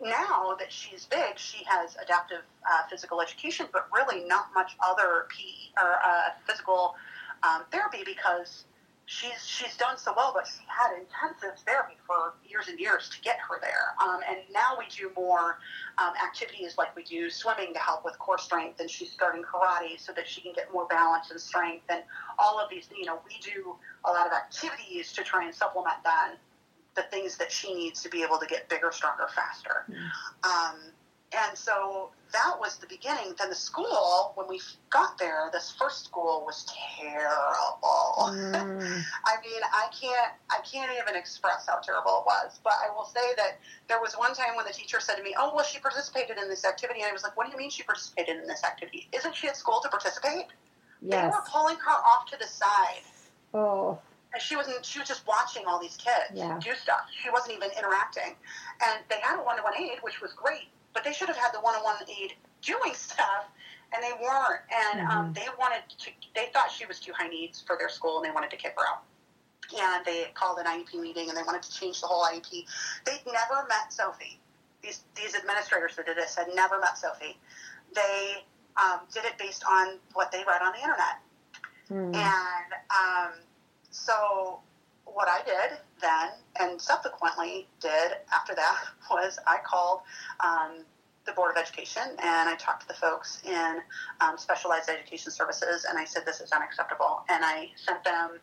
Now that she's big, she has adaptive uh, physical education, but really not much other PE or uh, physical um, therapy because she's she's done so well, but she had intensive therapy for years and years to get her there. Um, and now we do more um, activities like we do swimming to help with core strength, and she's starting karate so that she can get more balance and strength. And all of these, you know, we do a lot of activities to try and supplement that the things that she needs to be able to get bigger, stronger, faster. Um, and so that was the beginning. Then the school, when we got there, this first school was terrible. Mm. I mean, I can't, I can't even express how terrible it was. But I will say that there was one time when the teacher said to me, "Oh, well, she participated in this activity," and I was like, "What do you mean she participated in this activity? Isn't she at school to participate?" Yes. They were pulling her off to the side, Oh, and she wasn't. She was just watching all these kids Yeah. do stuff. She wasn't even interacting, and they had a one-to-one aid, which was great. But they should have had the one-on-one aid doing stuff, and they weren't. And um, they wanted to. They thought she was too high needs for their school, and they wanted to kick her out. And they called an IEP meeting, and they wanted to change the whole IEP. They'd never met Sophie. These these administrators that did this had never met Sophie. They um, did it based on what they read on the internet. Mm. And um, so what I did then and subsequently did after that was I called um, the Board of Education and I talked to the folks in um, specialized education services and I said this is unacceptable. And I sent them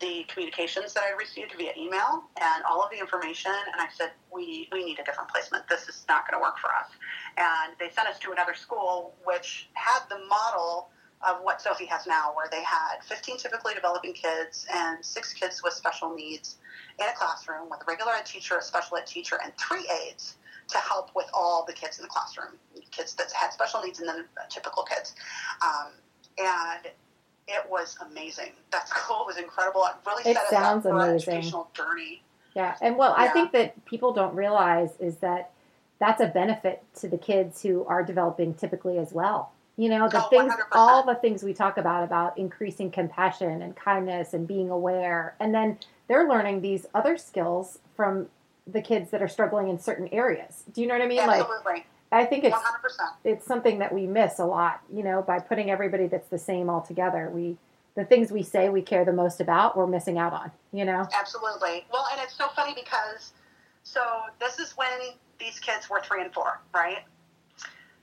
the communications that I received via email and all of the information and I said we, we need a different placement. This is not going to work for us. And they sent us to another school which had the model of what Sophie has now, where they had 15 typically developing kids and six kids with special needs in a classroom with a regular ed teacher, a special ed teacher, and three aides to help with all the kids in the classroom, kids that had special needs and then typical kids. Um, and it was amazing. That school was incredible. It really It set us sounds up for an amazing. educational journey. Yeah, and well, I think that people don't realize is that that's a benefit to the kids who are developing typically as well. You know, the Oh, things, 100%. all the things we talk about about increasing compassion and kindness and being aware, and then they're learning these other skills from the kids that are struggling in certain areas. Do you know what I mean? Like, Absolutely. I think it's 100%. it's something that we miss a lot. You know, by putting everybody that's the same all together, we the things we say we care the most about, we're missing out on. You know? Absolutely. Well, and it's so funny because so this is when these kids were three and four, right?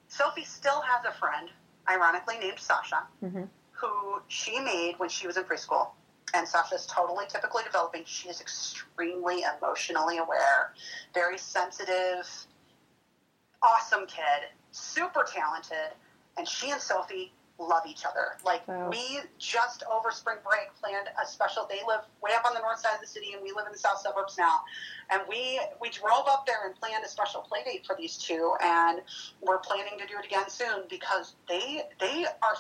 Sophie still has a friend, ironically named Sasha, Mhm. who she made when she was in preschool. and Sasha is totally typically developing. She is extremely emotionally aware, very sensitive, awesome kid, super talented, and she and Sophie love each other. Like Wow. we just over spring break planned a special. They live way up on the north side of the city, and we live in the south suburbs now. And we we drove up there and planned a special play date for these two, and we're planning to do it again soon because they they are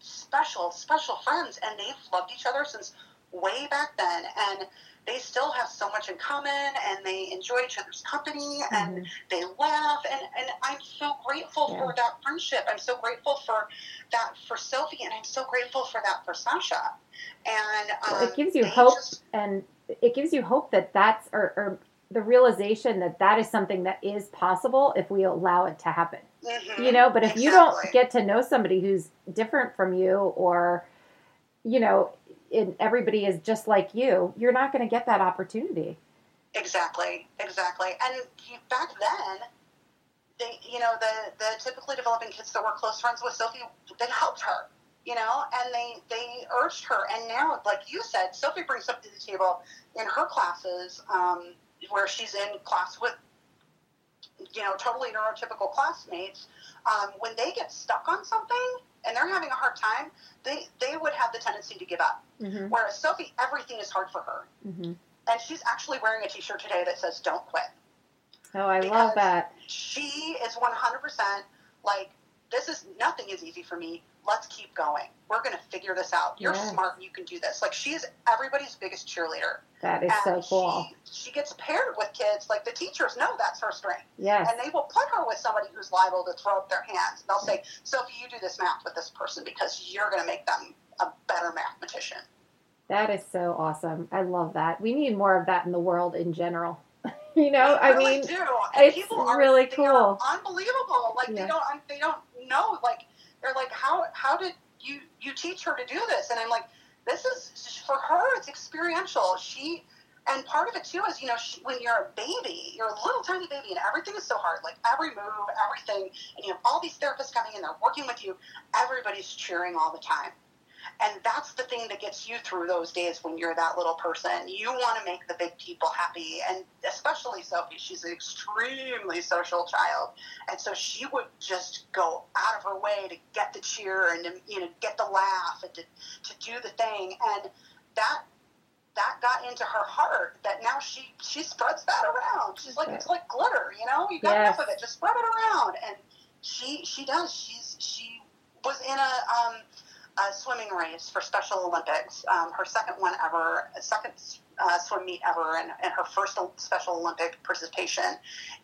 special special friends, and they've loved each other since way back then, and. They still have so much in common, and they enjoy each other's company, and they laugh, and, and I'm so grateful Yeah. for that friendship. I'm so grateful for that for Sophie, and I'm so grateful for that for Sasha. And um, Well, it gives you hope just- and it gives you hope that that's or, or the realization that that is something that is possible if we allow it to happen Mhm. you know but if you don't get to know somebody who's different from you or you know and everybody is just like you you're not going to get that opportunity Exactly, exactly. And back then, they, you know, the the typically developing kids that were close friends with Sophie, they helped her, you know, and they they urged her. And now, like you said, Sophie brings something to the table in her classes, um, where she's in class with, you know, totally neurotypical classmates. Um, when they get stuck on something and they're having a hard time, they they would have the tendency to give up. mm-hmm. Whereas Sophie, everything is hard for her Mm-hmm. and she's actually wearing a T-shirt today that says "Don't quit." oh i Because- love that She is 100% like, "This is nothing is easy for me. Let's keep going. We're going to figure this out. You're Yes. smart. You can do this." Like she is everybody's biggest cheerleader, that is so cool she she gets paired with kids like the teachers know that's her strength, yes and they will put her with somebody who's liable to throw up their hands. They'll say, "Sophie, you do this math with this person because you're going to make them a better mathematician." that is so awesome i love that we need more of that in the world in general you know i really mean do. And it's people are, really cool. unbelievable. Like Yeah. they don't, they don't know. Like they're like, how, how did you, you teach her to do this? And I'm like, this is for her. It's experiential. She, and part of it too is, you know, she, when you're a baby, you're a little tiny baby, and everything is so hard. Like every move, everything, and you have all these therapists coming in, they're working with you. Everybody's cheering all the time. And that's the thing that gets you through those days when you're that little person. You want to make the big people happy, and especially Sophie. She's an extremely social child, and so she would just go out of her way to get the cheer and to you know get the laugh and to, to do the thing. And that that got into her heart. That now she she spreads that around. She's like it's like glitter, you know. You got Yes. enough of it, just spread it around. And she she does. She's she was in a um, a swimming race for Special Olympics. Um, her second one ever, second uh, swim meet ever, and, and her first Special Olympic participation.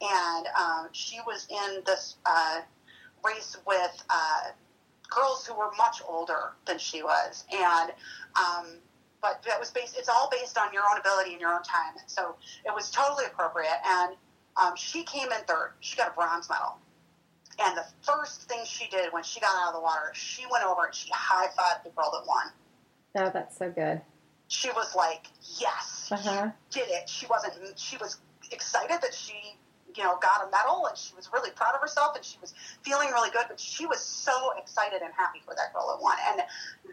And um, she was in this uh, race with uh, girls who were much older than she was, and. Um, but that was based. It's all based on your own ability and your own time. And so it was totally appropriate. And um, she came in third. She got a bronze medal. And the first thing she did when she got out of the water, she went over and she high fived the girl that won. oh that's so good She was like, "Yes, uh-huh did it." She wasn't. She was excited that she, you know, got a medal, and she was really proud of herself, and she was feeling really good. But she was so excited and happy for that girl that won, and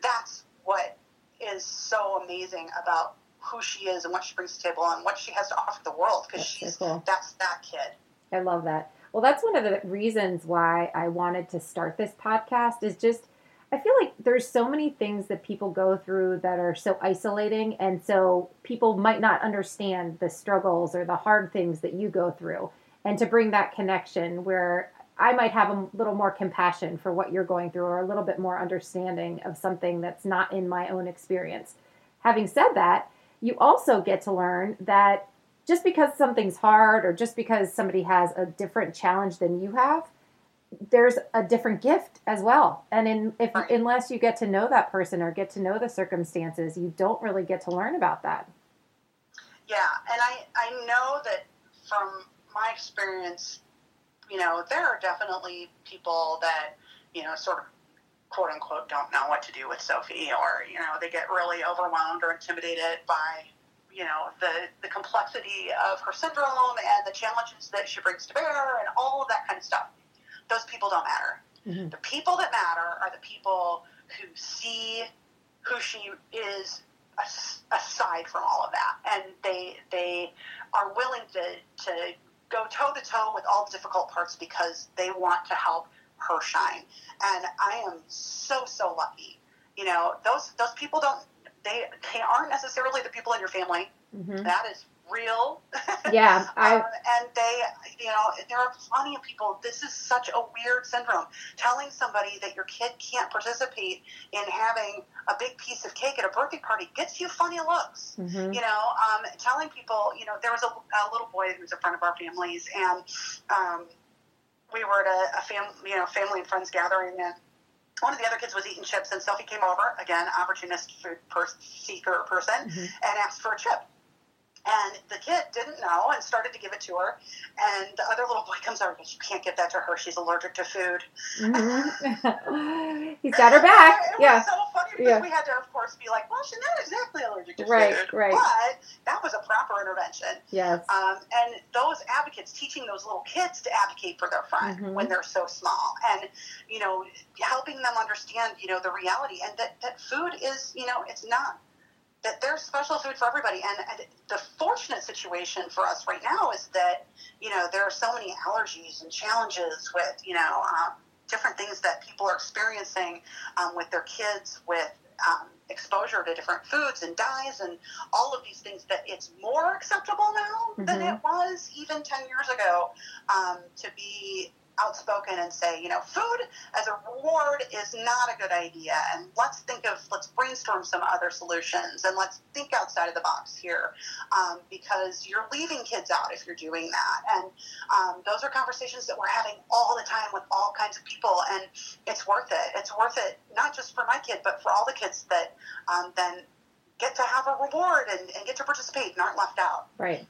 that's what is so amazing about who she is and what she brings to the table and what she has to offer the world because That's so she's cool. that's that kid. I love that. Well, that's one of the reasons why I wanted to start this podcast is just I feel like there's so many things that people go through that are so isolating and so people might not understand the struggles or the hard things that you go through and to bring that connection where I might have a little more compassion for what you're going through or a little bit more understanding of something that's not in my own experience. Having said that, you also get to learn that just because something's hard or just because somebody has a different challenge than you have, there's a different gift as well. And in, if Right. unless you get to know that person or get to know the circumstances, you don't really get to learn about that. Yeah, and I I know that from my experience, you know, there are definitely people that you know sort of quote unquote don't know what to do with Sophie, or you know they get really overwhelmed or intimidated by you know the the complexity of her syndrome and the challenges that she brings to bear and all of that kind of stuff. Those people don't matter. Mhm. The people that matter are the people who see who she is aside from all of that, and they they are willing to to go toe to toe with all the difficult parts because they want to help her shine. And I am so so lucky. You know, those those people don't they they aren't necessarily the people in your family. Mhm. That is real. Yeah, I Um, and they, you know, there are plenty of people. This is such a weird syndrome. Telling somebody that your kid can't participate in having a big piece of cake at a birthday party gets you funny looks. mhm. You know, um, telling people, you know, there was a, a little boy who's a friend of our family's, and um, we were at a, a fam, you know, family and friends gathering, and one of the other kids was eating chips, and Sophie came over again, opportunist food pers- seeker person, Mhm. and asked for a chip. And the kid didn't know and started to give it to her. And the other little boy comes over and goes, You can't give that to her. She's allergic to food. Mhm. He's got her back. It Yeah. was so funny because Yeah. we had to, of course, be like, Well, she's not exactly allergic to Right, food. right. right. But that was a proper intervention. Yes. Um, and those advocates teaching those little kids to advocate for their friend Mhm. when they're so small and you know helping them understand you know the reality and that, that food is you know it's not that there's special food for everybody and, and the fortunate situation for us right now is that you know there are so many allergies and challenges with you know um, different things that people are experiencing um, with their kids with um, exposure to different foods and dyes and all of these things that it's more acceptable now than Mhm. it was even 10 years ago um, to be outspoken and say, you know, food as a reward is not a good idea. And let's think of, let's brainstorm some other solutions and let's think outside of the box here um, because you're leaving kids out if you're doing that. And um, those are conversations that we're having all the time with all kinds of people. And it's worth it. It's worth it, not just for my kid, but for all the kids that um, then get to have a reward and, and get to participate and aren't left out. Right.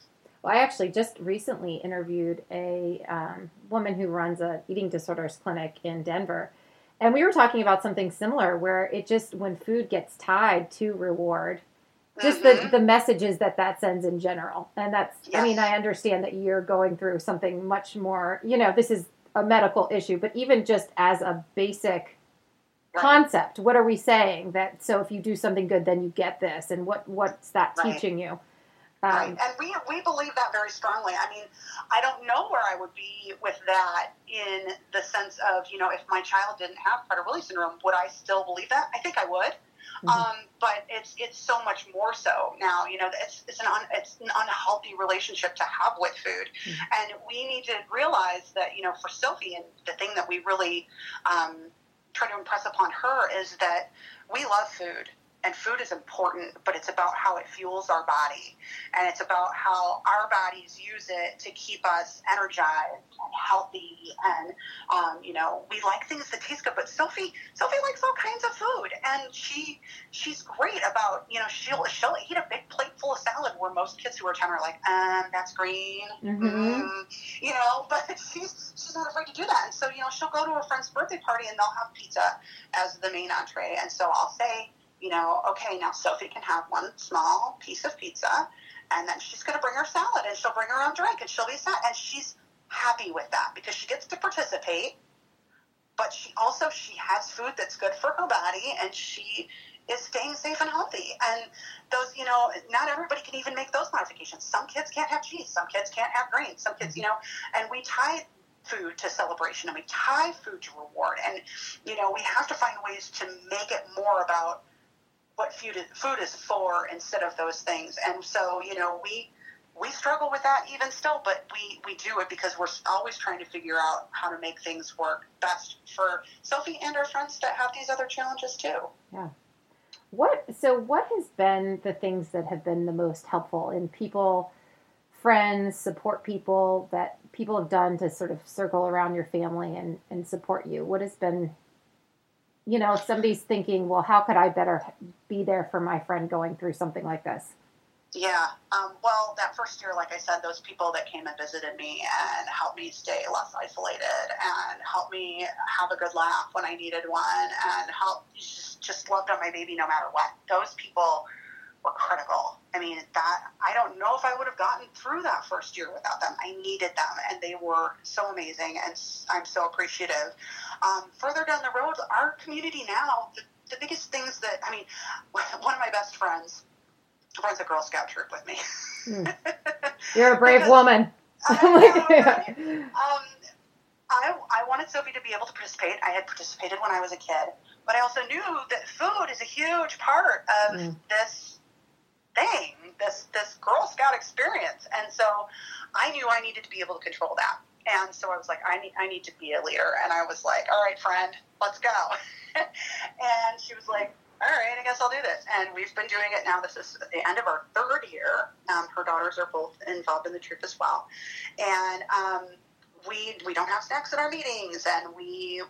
Well, I actually just recently interviewed a um, woman who runs a eating disorders clinic in Denver, and we were talking about something similar where it just when food gets tied to reward, just the Mhm. the messages that that sends in general, and that's I mean I understand that you're going through something much more you know this is a medical issue, but even just as a basic Right. concept, what are we saying that so if you do something good, then you get this, and what what's that Right. teaching you? Right, and we we believe that very strongly. I mean, I don't know where I would be with that in the sense of you know, if my child didn't have Prader-Willi syndrome, would I still believe that? I think I would. Mhm. Um, but it's it's so much more so now. You know, it's it's an un, it's an unhealthy relationship to have with food, Mhm. and we need to realize that you know, for Sophie, and the thing that we really um, try to impress upon her is that we love food. And food is important, but it's about how it fuels our body. And it's about how our bodies use it to keep us energized and healthy and um, you know we like things that taste good. But sophie sophie likes all kinds of food. And she she's great about you know she'll she'll eat a big plate full of salad where most kids who are 10 are like um that's green. Mhm. mm, you know but she's she's not afraid to do that. And so you know she'll go to a friend's birthday party and they'll have pizza as the main entree. And so i'll say you know, okay, now Sophie can have one small piece of pizza, and then she's going to bring her salad, and she'll bring her own drink, and she'll be sad, and she's happy with that because she gets to participate, but she also she has food that's good for her body, and she is staying safe and healthy. And those, you know, not everybody can even make those modifications. Some kids can't have cheese, some kids can't have grains, some kids, you know, and we tie food to celebration and we tie food to reward and you know we have to find ways to make it more about what food is, food is for instead of those things. And so, you know, we we struggle with that even still, but we we do it because we're always trying to figure out how to make things work best for Sophie and our friends that have these other challenges too. Yeah. What so what has been the things that have been the most helpful in people friends, support people that people have done to sort of circle around your family and, and support you? What has been you know, somebody's thinking, well, how could I better be there for my friend going through something like this? Yeah. Um, well, that first year, like I said, those people that came and visited me and helped me stay less isolated and helped me have a good laugh when I needed one and helped just, just loved on my baby no matter what. Those people were critical. I mean, that I don't know if I would have gotten through that first year without them. I needed them, and they were so amazing, and I'm so appreciative. Um, further down the road, our community now, the, the biggest things that I mean, one of my best friends runs a Girl Scout troop with me. You're a brave woman. I know, right? um, I, I wanted Sophie to be able to participate. I had participated when I was a kid, but I also knew that food is a huge part of Mm. this thing, this this Girl Scout experience, and so I knew I needed to be able to control that. And so I was like, I need I need to be a leader, and I was like, all right, friend, let's go. and she was like, all right, I guess I'll do this. And we've been doing it now. This is the end of our third year. Um, her daughters are both involved in the troop as well, and um, we we don't have snacks at our meetings, and we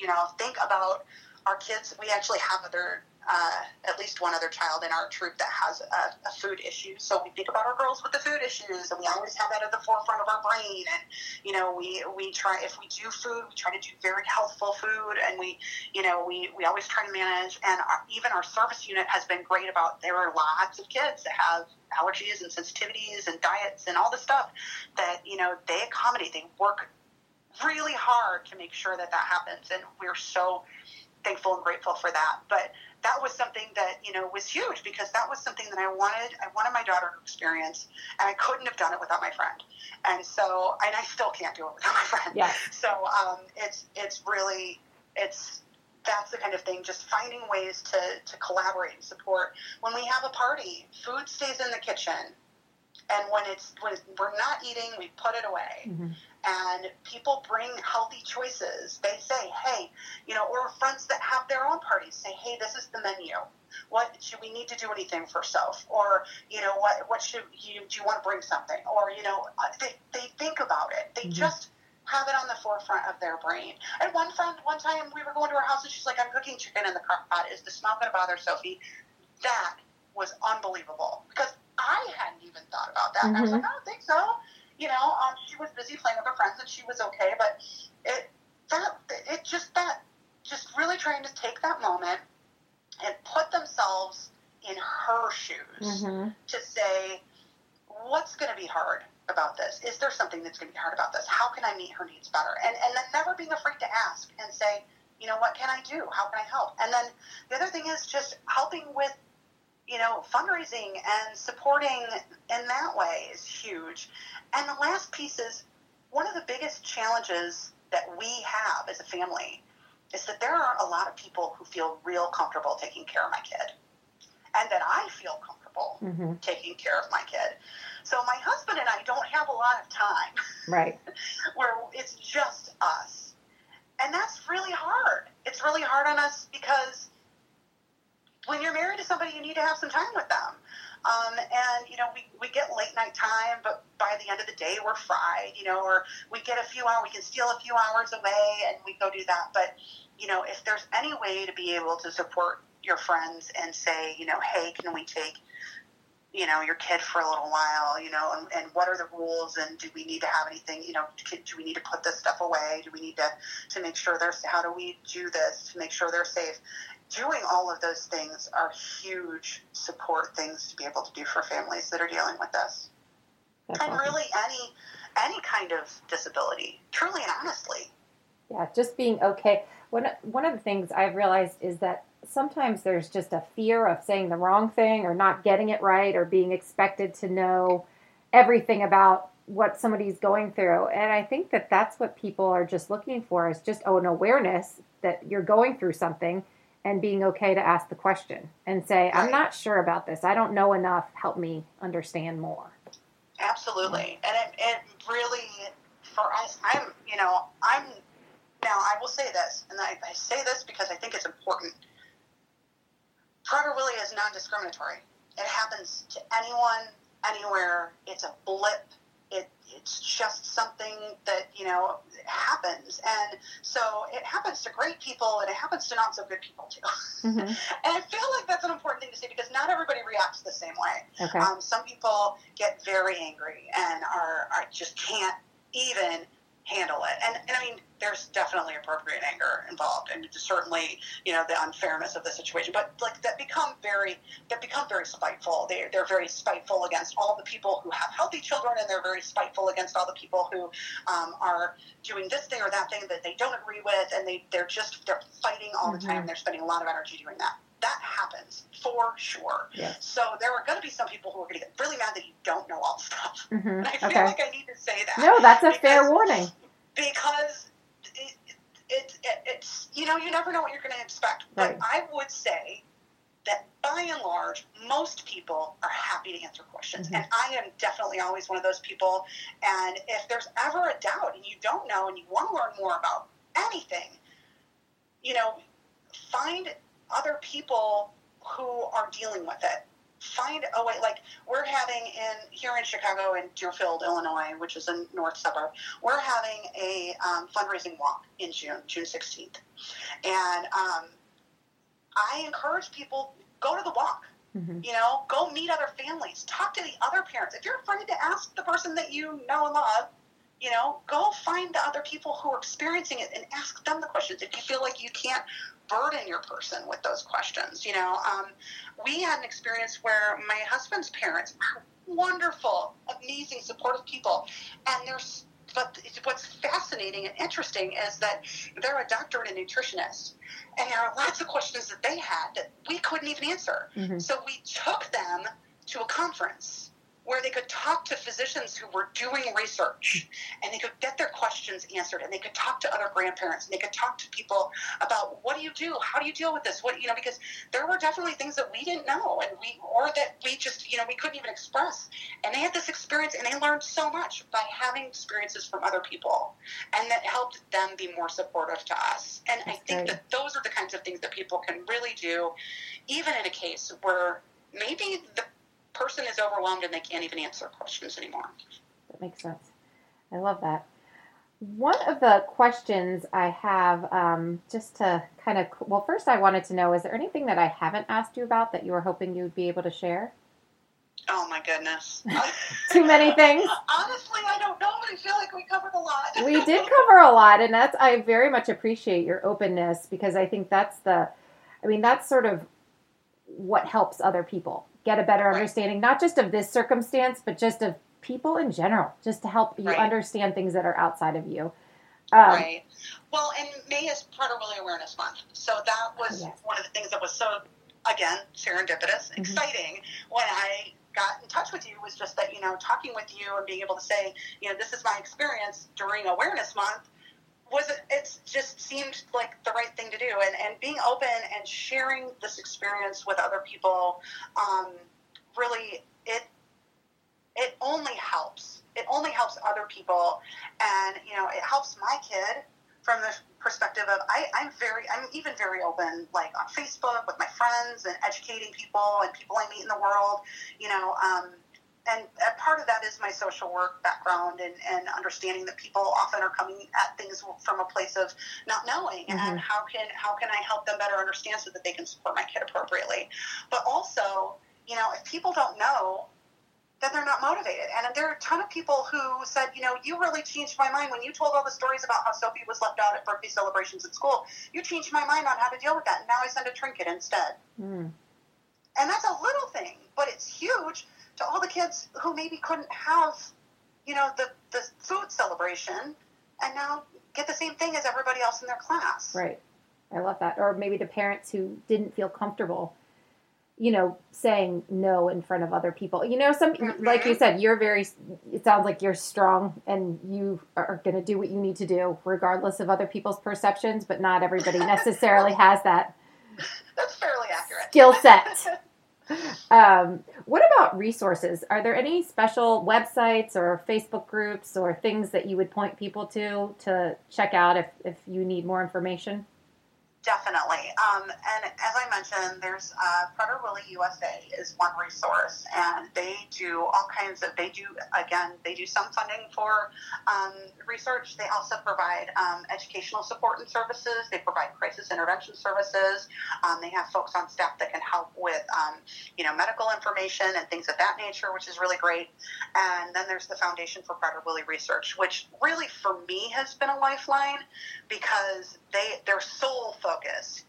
you know think about our kids. We actually have other. Uh, at least one other child in our troop that has a, a food issue. So we think about our girls with the food issues, and we always have that at the forefront of our brain. And you know, we we try if we do food, we try to do very healthful food, and we you know we we always try to manage. And our, even our service unit has been great about. There are lots of kids that have allergies and sensitivities and diets and all the stuff that you know they accommodate. They work really hard to make sure that that happens, and we're so thankful and grateful for that. But that was something that you know was huge because that was something that I wanted. I wanted my daughter to experience, and I couldn't have done it without my friend. And so, and I still can't do it without my friend. Yes. So um, it's it's really it's that's the kind of thing. Just finding ways to to collaborate and support. When we have a party, food stays in the kitchen, and when it's when we're not eating, we put it away Mhm. And people bring healthy choices. They say, hey, you know, or friends that have their own parties say, hey, this is the menu. What should we need to do anything for self? Or you know, what what should you do? You want to bring something? Or you know, uh, they they think about it. They Mhm. just have it on the forefront of their brain. And one friend, one time we were going to her house and she's like, I'm cooking chicken in the crock pot. Is the smell going to bother Sophie? That was unbelievable because I hadn't even thought about that. And I was like, I don't think so. You know, um, she was busy playing with her friends and she was okay, but it that it just that just really trying to take that moment and put themselves in her shoes Mhm. to say, what's going to be hard about this? Is there something that's going to be hard about this? How can I meet her needs better? And and then never being afraid to ask and say, you know, what can I do? How can I help? And then the other thing is just helping with, you know, fundraising and supporting in that way is huge. And the last piece is one of the biggest challenges that we have as a family is that there are a lot of people who feel real comfortable taking care of my kid. And that I feel comfortable Mhm. taking care of my kid. So my husband and I don't have a lot of time Right. where it's just us. And that's really hard. It's really hard on us because when you're married to somebody, you need to have some time with them. Um, and, you know, we, we get late night time, but by the end of the day, we're fried, you know, or we get a few hours, we can steal a few hours away and we go do that. But, you know, if there's any way to be able to support your friends and say, you know, hey, can we take you know, your kid for a little while, you know, and, and what are the rules and do we need to have anything, you know, do, we need to put this stuff away? Do we need to, to make sure there's, how do we do this to make sure they're safe? Doing all of those things are huge support things to be able to do for families that are dealing with this. That's and awesome. really any, any kind of disability, truly and honestly. Yeah, just being okay. One one of the things I've realized is that sometimes there's just a fear of saying the wrong thing or not getting it right or being expected to know everything about what somebody's going through. And I think that that's what people are just looking for is just oh, an awareness that you're going through something and being okay to ask the question and say, I'm not sure about this. I don't know enough. Help me understand more. Absolutely. And it, it really, for us, I'm, you know, I'm, now I will say this, and I, I say this because I think it's important. Prader Willi is non discriminatory. It happens to anyone, anywhere. It's a blip. It, it's just something that, you know, happens. And so it happens to great people and it happens to not so good people too. Mhm. And I feel like that's an important thing to say because not everybody reacts the same way. Okay. Um, some people get very angry and are, are just can't even handle it. And, and I mean, there's definitely appropriate anger involved, and certainly, you know, the unfairness of the situation. But like that become very, that become very spiteful. They they're very spiteful against all the people who have healthy children, and they're very spiteful against all the people who um, are doing this thing or that thing that they don't agree with, and they they're just they're fighting all the Mhm. time. They're spending a lot of energy doing that. that happens for sure. Yes. So there are going to be some people who are going to get really mad that you don't know all the stuff. hmm And I feel Okay. like I need to say that. No, that's a fair warning. Because it, it, it, it's, you know, you never know what you're going to expect. But Right. I would say that by and large, most people are happy to answer questions. Mhm. And I am definitely always one of those people. And if there's ever a doubt and you don't know and you want to learn more about anything, you know, find other people who are dealing with it. Find a way, like we're having in here in Chicago in Deerfield, Illinois, which is a north suburb. We're having a um, fundraising walk in June, June 16th, and um, I encourage people go to the walk. hmm You know, go meet other families, talk to the other parents. If you're afraid to ask the person that you know and love, you know, go find the other people who are experiencing it and ask them the questions. If you feel like you can't burden your person with those questions, you know, um, we had an experience where my husband's parents are wonderful, amazing, supportive people, and there's. But it's- what's fascinating and interesting is that they're a doctor and a nutritionist, and there are lots of questions that they had that we couldn't even answer. hmm So we took them to a conference where they could talk to physicians who were doing research and they could get their questions answered and they could talk to other grandparents and they could talk to people about what do you do? How do you deal with this? What you know because there were definitely things that we didn't know and we or that we just you know we couldn't even express. And they had this experience and they learned so much by having experiences from other people and that helped them be more supportive to us. And i think great. that those are the kinds of things that people can really do even in a case where maybe the person is overwhelmed and they can't even answer questions anymore. That makes sense. I love that. One of the questions I have, um, just to kind of, well, first I wanted to know, is there anything that I haven't asked you about that you were hoping you would be able to share? Oh my goodness. Too many things. Honestly, I don't know, but I feel like we covered a lot. we did cover a lot and that's i very much appreciate your openness because i think that's the i mean that's sort of what helps other people get a better Right. understanding not just of this circumstance but just of people in general just to help you Right. understand things that are outside of you um, right. Well, and May is Prader Willi Awareness Month. So that was yes. one of the things that was so, again, serendipitous, Mm-hmm. exciting when I got in touch with you was just that, you know, talking with you and being able to say, you know, this is my experience during Awareness Month was it just seemed like the right thing to do. And, and being open and sharing this experience with other people um, really it it only helps. It only helps other people. And you know it helps my kid from the perspective of I, I'm very I'm even very open like on Facebook with my friends and educating people and people I meet in the world you know um, and a part of that is my social work background and, and understanding that people often are coming at things from a place of not knowing Mhm. and how can how can I help them better understand so that they can support my kid appropriately but also you know if people don't know then they're not motivated. And there are a ton of people who said, you know, you really changed my mind when you told all the stories about how Sophie was left out at birthday celebrations at school. You changed my mind on how to deal with that. And now I send a trinket instead. mm, And that's a little thing, but it's huge to all the kids who maybe couldn't have, you know, the, the food celebration and now get the same thing as everybody else in their class. right. I love that. Or maybe the parents who didn't feel comfortable you know saying no in front of other people. You know some mm-hmm. like you said you're very it sounds like you're strong and you are going to do what you need to do regardless of other people's perceptions but not everybody necessarily has that That's fairly accurate. skill set um, what about resources? Are there any special websites or facebook groups or things that you would point people to to check out if, if you need more information Definitely. Um, and as I mentioned, there's uh, Prader Willi USA is one resource, and they do all kinds of. They do again. They do some funding for um, research. They also provide um, educational support and services. They provide crisis intervention services. Um, they have folks on staff that can help with, um, you know, medical information and things of that nature, which is really great. And then there's the Foundation for Prader Willi Research, which really for me has been a lifeline because they their sole focus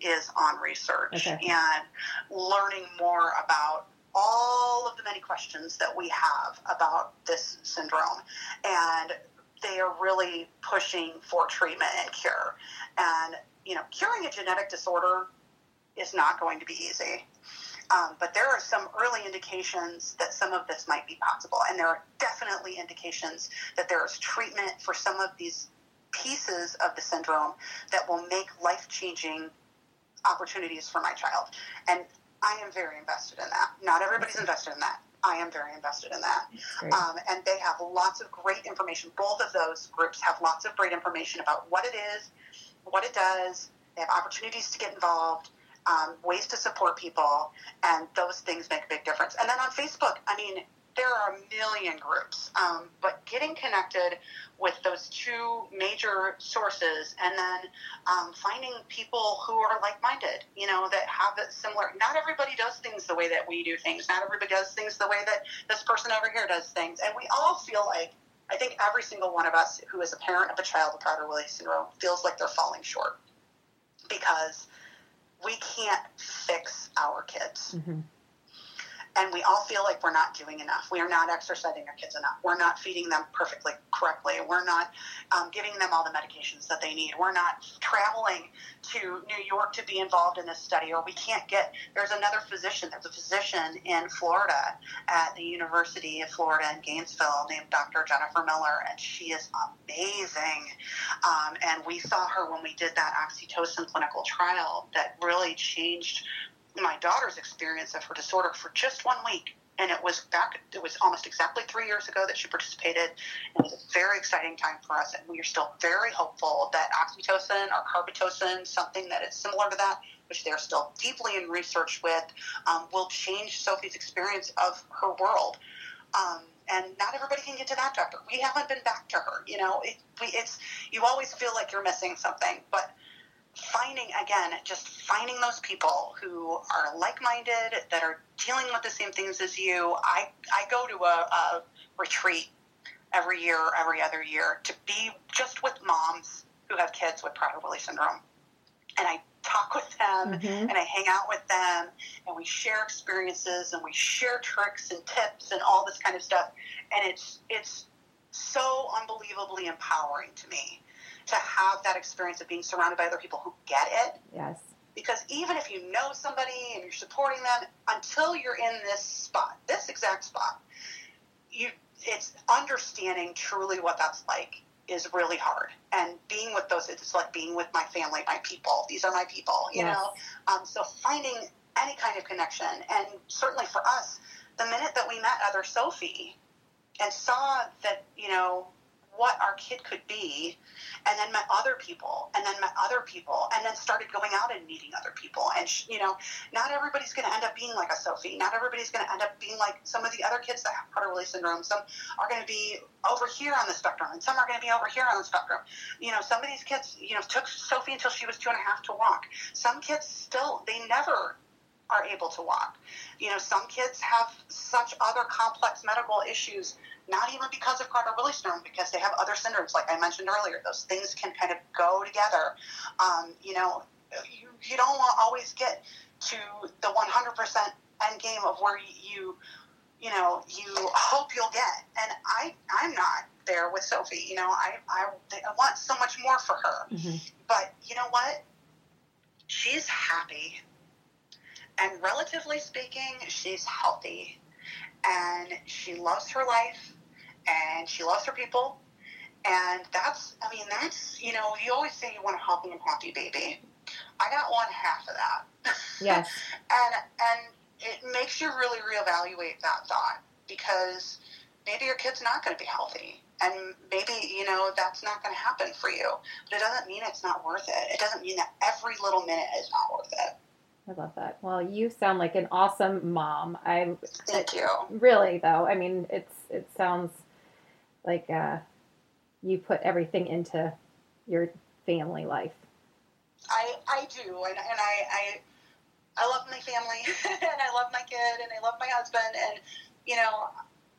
is on research Okay. and learning more about all of the many questions that we have about this syndrome and they are really pushing for treatment and cure and you know curing a genetic disorder is not going to be easy. Um, but there are some early indications that some of this might be possible. And there are definitely indications that there is treatment for some of these pieces of the syndrome that will make life changing opportunities for my child. And I am very invested in that. Not everybody's invested in that. I am very invested in that. Um, and they have lots of great information. Both of those groups have lots of great information about what it is, what it does. They have opportunities to get involved um, ways to support people, and those things make a big difference. And then on Facebook, I mean, there are a million groups, um, but getting connected with those two major sources and then um, finding people who are like minded, you know, that have a similar. Not everybody does things the way that we do things, not everybody does things the way that this person over here does things. And we all feel like, I think every single one of us who is a parent of a child with Prader-Willi syndrome feels like they're falling short because we can't fix our kids. Mm-hmm and we all feel like we're not doing enough. We are not exercising our kids enough. We're not feeding them perfectly correctly. We're not um, giving them all the medications that they need. We're not traveling to New York to be involved in this study, or we can't get. There's another physician. There's a physician in Florida at the University of Florida in Gainesville named Dr. Jennifer Miller, and she is amazing. Um, and we saw her when we did that oxytocin clinical trial that really changed my daughter's experience of her disorder for just one week. And it was back, it was almost exactly three years ago that she participated. It was a very exciting time for us. And we are still very hopeful that oxytocin or carbetocin, something that is similar to that, which they're still deeply in research with, um, will change Sophie's experience of her world. Um, and not everybody can get to that doctor. We haven't been back to her. You know, it, we, it's you always feel like you're missing something, but finding again just finding those people who are like-minded that are dealing with the same things as you. I i go to a, a retreat every year or every other year to be just with moms who have kids with prader-willi syndrome. And i talk with them mm-hmm. and i hang out with them and we share experiences and we share tricks and tips and all this kind of stuff. And it's it's so unbelievably empowering to me to have that experience of being surrounded by other people who get it. Yes. Because even if you know somebody and you're supporting them, until you're in this spot, this exact spot, you it's understanding truly what that's like is really hard. And being with those, it's like being with my family, my people. These are my people, you yes. know. Um, so finding any kind of connection, and certainly for us, the minute that we met other Sophie and saw that you know what our kid could be and then met other people and then met other people and then started going out and meeting other people. And you know not everybody's going to end up being like a sophie. Not everybody's going to end up being like some of the other kids that have prader-willi syndrome. Some are going to be over here on the spectrum and some are going to be over here on the spectrum. You know some of these kids you know took sophie until she was two and a half to walk. Some kids still they never are able to walk. You know, some kids have such other complex medical issues, not even because of Prader-Willi syndrome, because they have other syndromes, like I mentioned earlier. Those things can kind of go together. Um, you know, you, you don't always get to the 100% end game of where you, you know, you hope you'll get. And I, I'm not there with Sophie. You know, I, I, I want so much more for her. Mm-hmm. But you know what? She's happy and relatively speaking, she's healthy and she loves her life and she loves her people. And that's, I mean, that's, you know, you always say you want a healthy and happy baby. I got one half of that. Yes. and, and it makes you really reevaluate that thought because maybe your kid's not going to be healthy and maybe you know that's not going to happen for you but it doesn't mean it's not worth it it doesn't mean that every little minute is not worth it I love that. Well, you sound like an awesome mom. I thank you. Really though, I mean, it's it sounds like uh, you put everything into your family life. I I do, and, and I, I I love my family, and I love my kid, and I love my husband, and you know,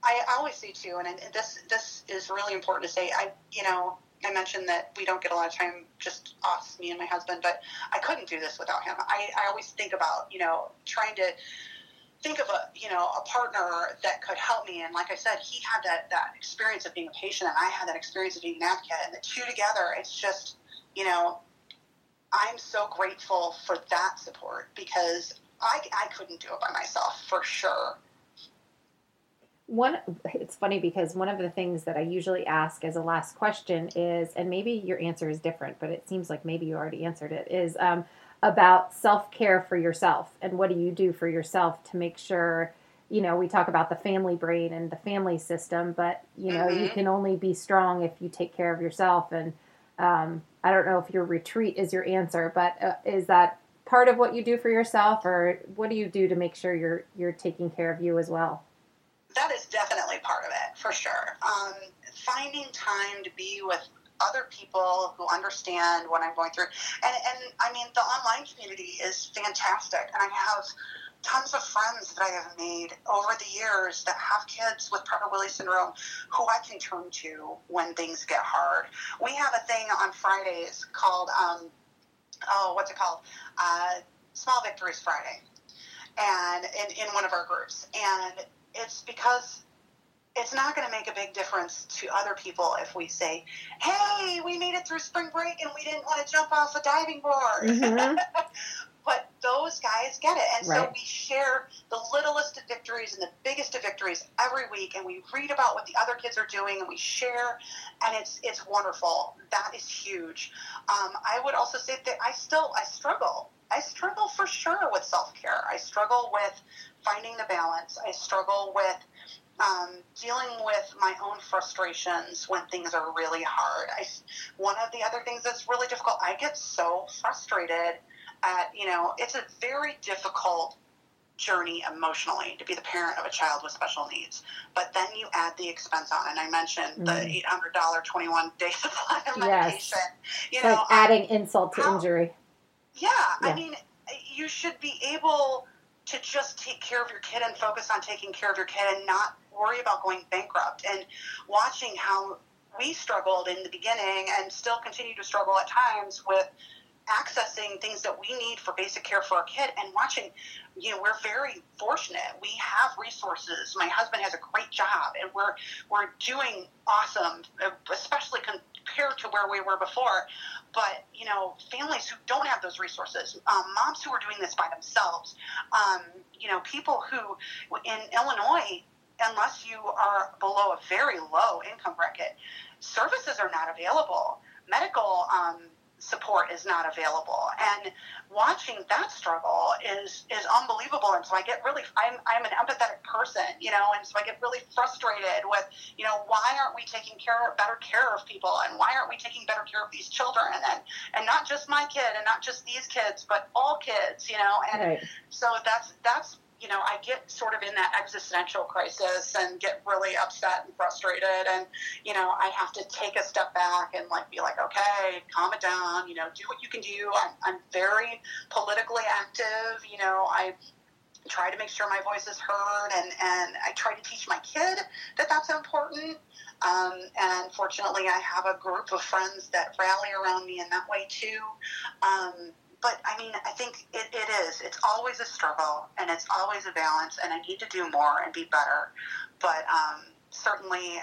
I, I always say too, and this this is really important to say. I you know I mentioned that we don't get a lot of time, just us, me and my husband, but I couldn't do this without him. I, I always think about, you know, trying to think of a, you know, a partner that could help me. And like I said, he had that, that experience of being a patient and I had that experience of being an advocate and the two together, it's just, you know, I'm so grateful for that support because I, I couldn't do it by myself for sure. One, it's funny because one of the things that I usually ask as a last question is, and maybe your answer is different, but it seems like maybe you already answered it, is um, about self care for yourself and what do you do for yourself to make sure you know we talk about the family brain and the family system but you know mm-hmm. you can only be strong if you take care of yourself and um, i don't know if your retreat is your answer but uh, is that part of what you do for yourself or what do you do to make sure you're you're taking care of you as well that is definitely part of it for sure um, finding time to be with other people who understand what I'm going through. And, and I mean, the online community is fantastic. And I have tons of friends that I have made over the years that have kids with Prader-Willi syndrome who I can turn to when things get hard. We have a thing on Fridays called, um, oh, what's it called? Uh, Small Victories Friday. And in, in one of our groups. And it's because it's not going to make a big difference to other people if we say, "Hey, we made it through spring break and we didn't want to jump off a diving board." Mm-hmm. but those guys get it, and right. so we share the littlest of victories and the biggest of victories every week, and we read about what the other kids are doing, and we share, and it's it's wonderful. That is huge. Um, I would also say that I still I struggle. I struggle for sure with self care. I struggle with finding the balance. I struggle with um, dealing with my own frustrations when things are really hard. I, one of the other things that's really difficult, I get so frustrated at, you know, it's a very difficult journey emotionally to be the parent of a child with special needs. But then you add the expense on, and I mentioned mm. the eight hundred dollar twenty one day supply of medication. Yes. You know, like adding insult to how, injury. Yeah, yeah, I mean, you should be able to just take care of your kid and focus on taking care of your kid and not worry about going bankrupt and watching how we struggled in the beginning and still continue to struggle at times with accessing things that we need for basic care for our kid and watching you know we're very fortunate. We have resources. My husband has a great job and we're we're doing awesome especially compared to where we were before but you know families who don't have those resources um, moms who are doing this by themselves um, you know people who in illinois unless you are below a very low income bracket, services are not available. Medical um, support is not available, and watching that struggle is is unbelievable. And so I get really, I'm I'm an empathetic person, you know, and so I get really frustrated with, you know, why aren't we taking care better care of people, and why aren't we taking better care of these children, and and not just my kid, and not just these kids, but all kids, you know, and right. so that's that's you know, I get sort of in that existential crisis and get really upset and frustrated. And, you know, I have to take a step back and like be like, okay, calm it down, you know, do what you can do. I'm, I'm very politically active. You know, I try to make sure my voice is heard and, and I try to teach my kid that that's important. Um, and fortunately, I have a group of friends that rally around me in that way too. Um, but I mean, I think it, it is. It's always a struggle and it's always a balance, and I need to do more and be better. But um, certainly,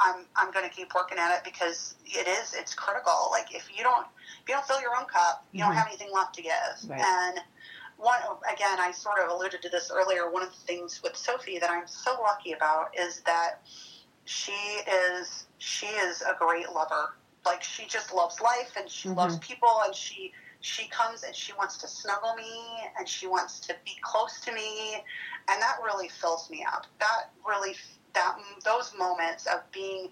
I'm I'm going to keep working at it because it is it's critical. Like if you don't if you don't fill your own cup, you mm-hmm. don't have anything left to give. Right. And one again, I sort of alluded to this earlier. One of the things with Sophie that I'm so lucky about is that she is she is a great lover. Like she just loves life and she mm-hmm. loves people and she she comes and she wants to snuggle me and she wants to be close to me. And that really fills me up. That really that those moments of being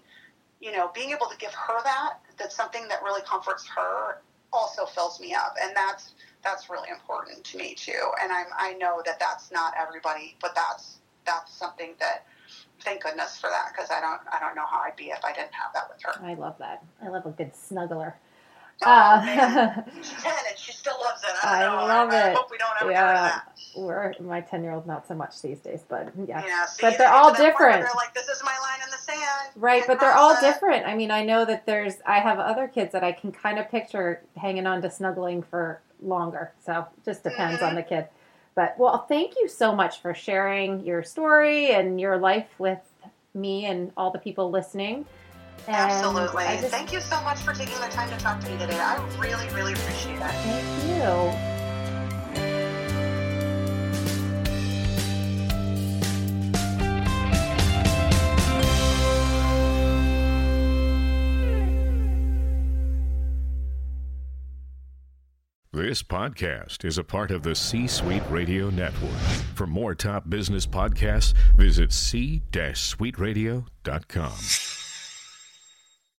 you know being able to give her that that's something that really comforts her also fills me up. And that's that's really important to me too. And i'm i know that that's not everybody but that's that's something that thank goodness for that because i don't i don't know how i'd be if i didn't have that with her. I love that. I love a good snuggler uh, she can, and she still loves it. I, I love I, it. I hope we don't ever yeah, we're my ten year old not so much these days, but yeah. yeah but they're all different. They're like, this is my line in the sand. Right, but they're all different. I mean, I know that there's. I have other kids that I can kind of picture hanging on to snuggling for longer. So just depends mm-hmm. on the kid. But well, thank you so much for sharing your story and your life with me and all the people listening. And Absolutely. Just- Thank you so much for taking the time to talk to me today. I really, really appreciate it. Thank you. This podcast is a part of the C Suite Radio Network. For more top business podcasts, visit c-suiteradio.com.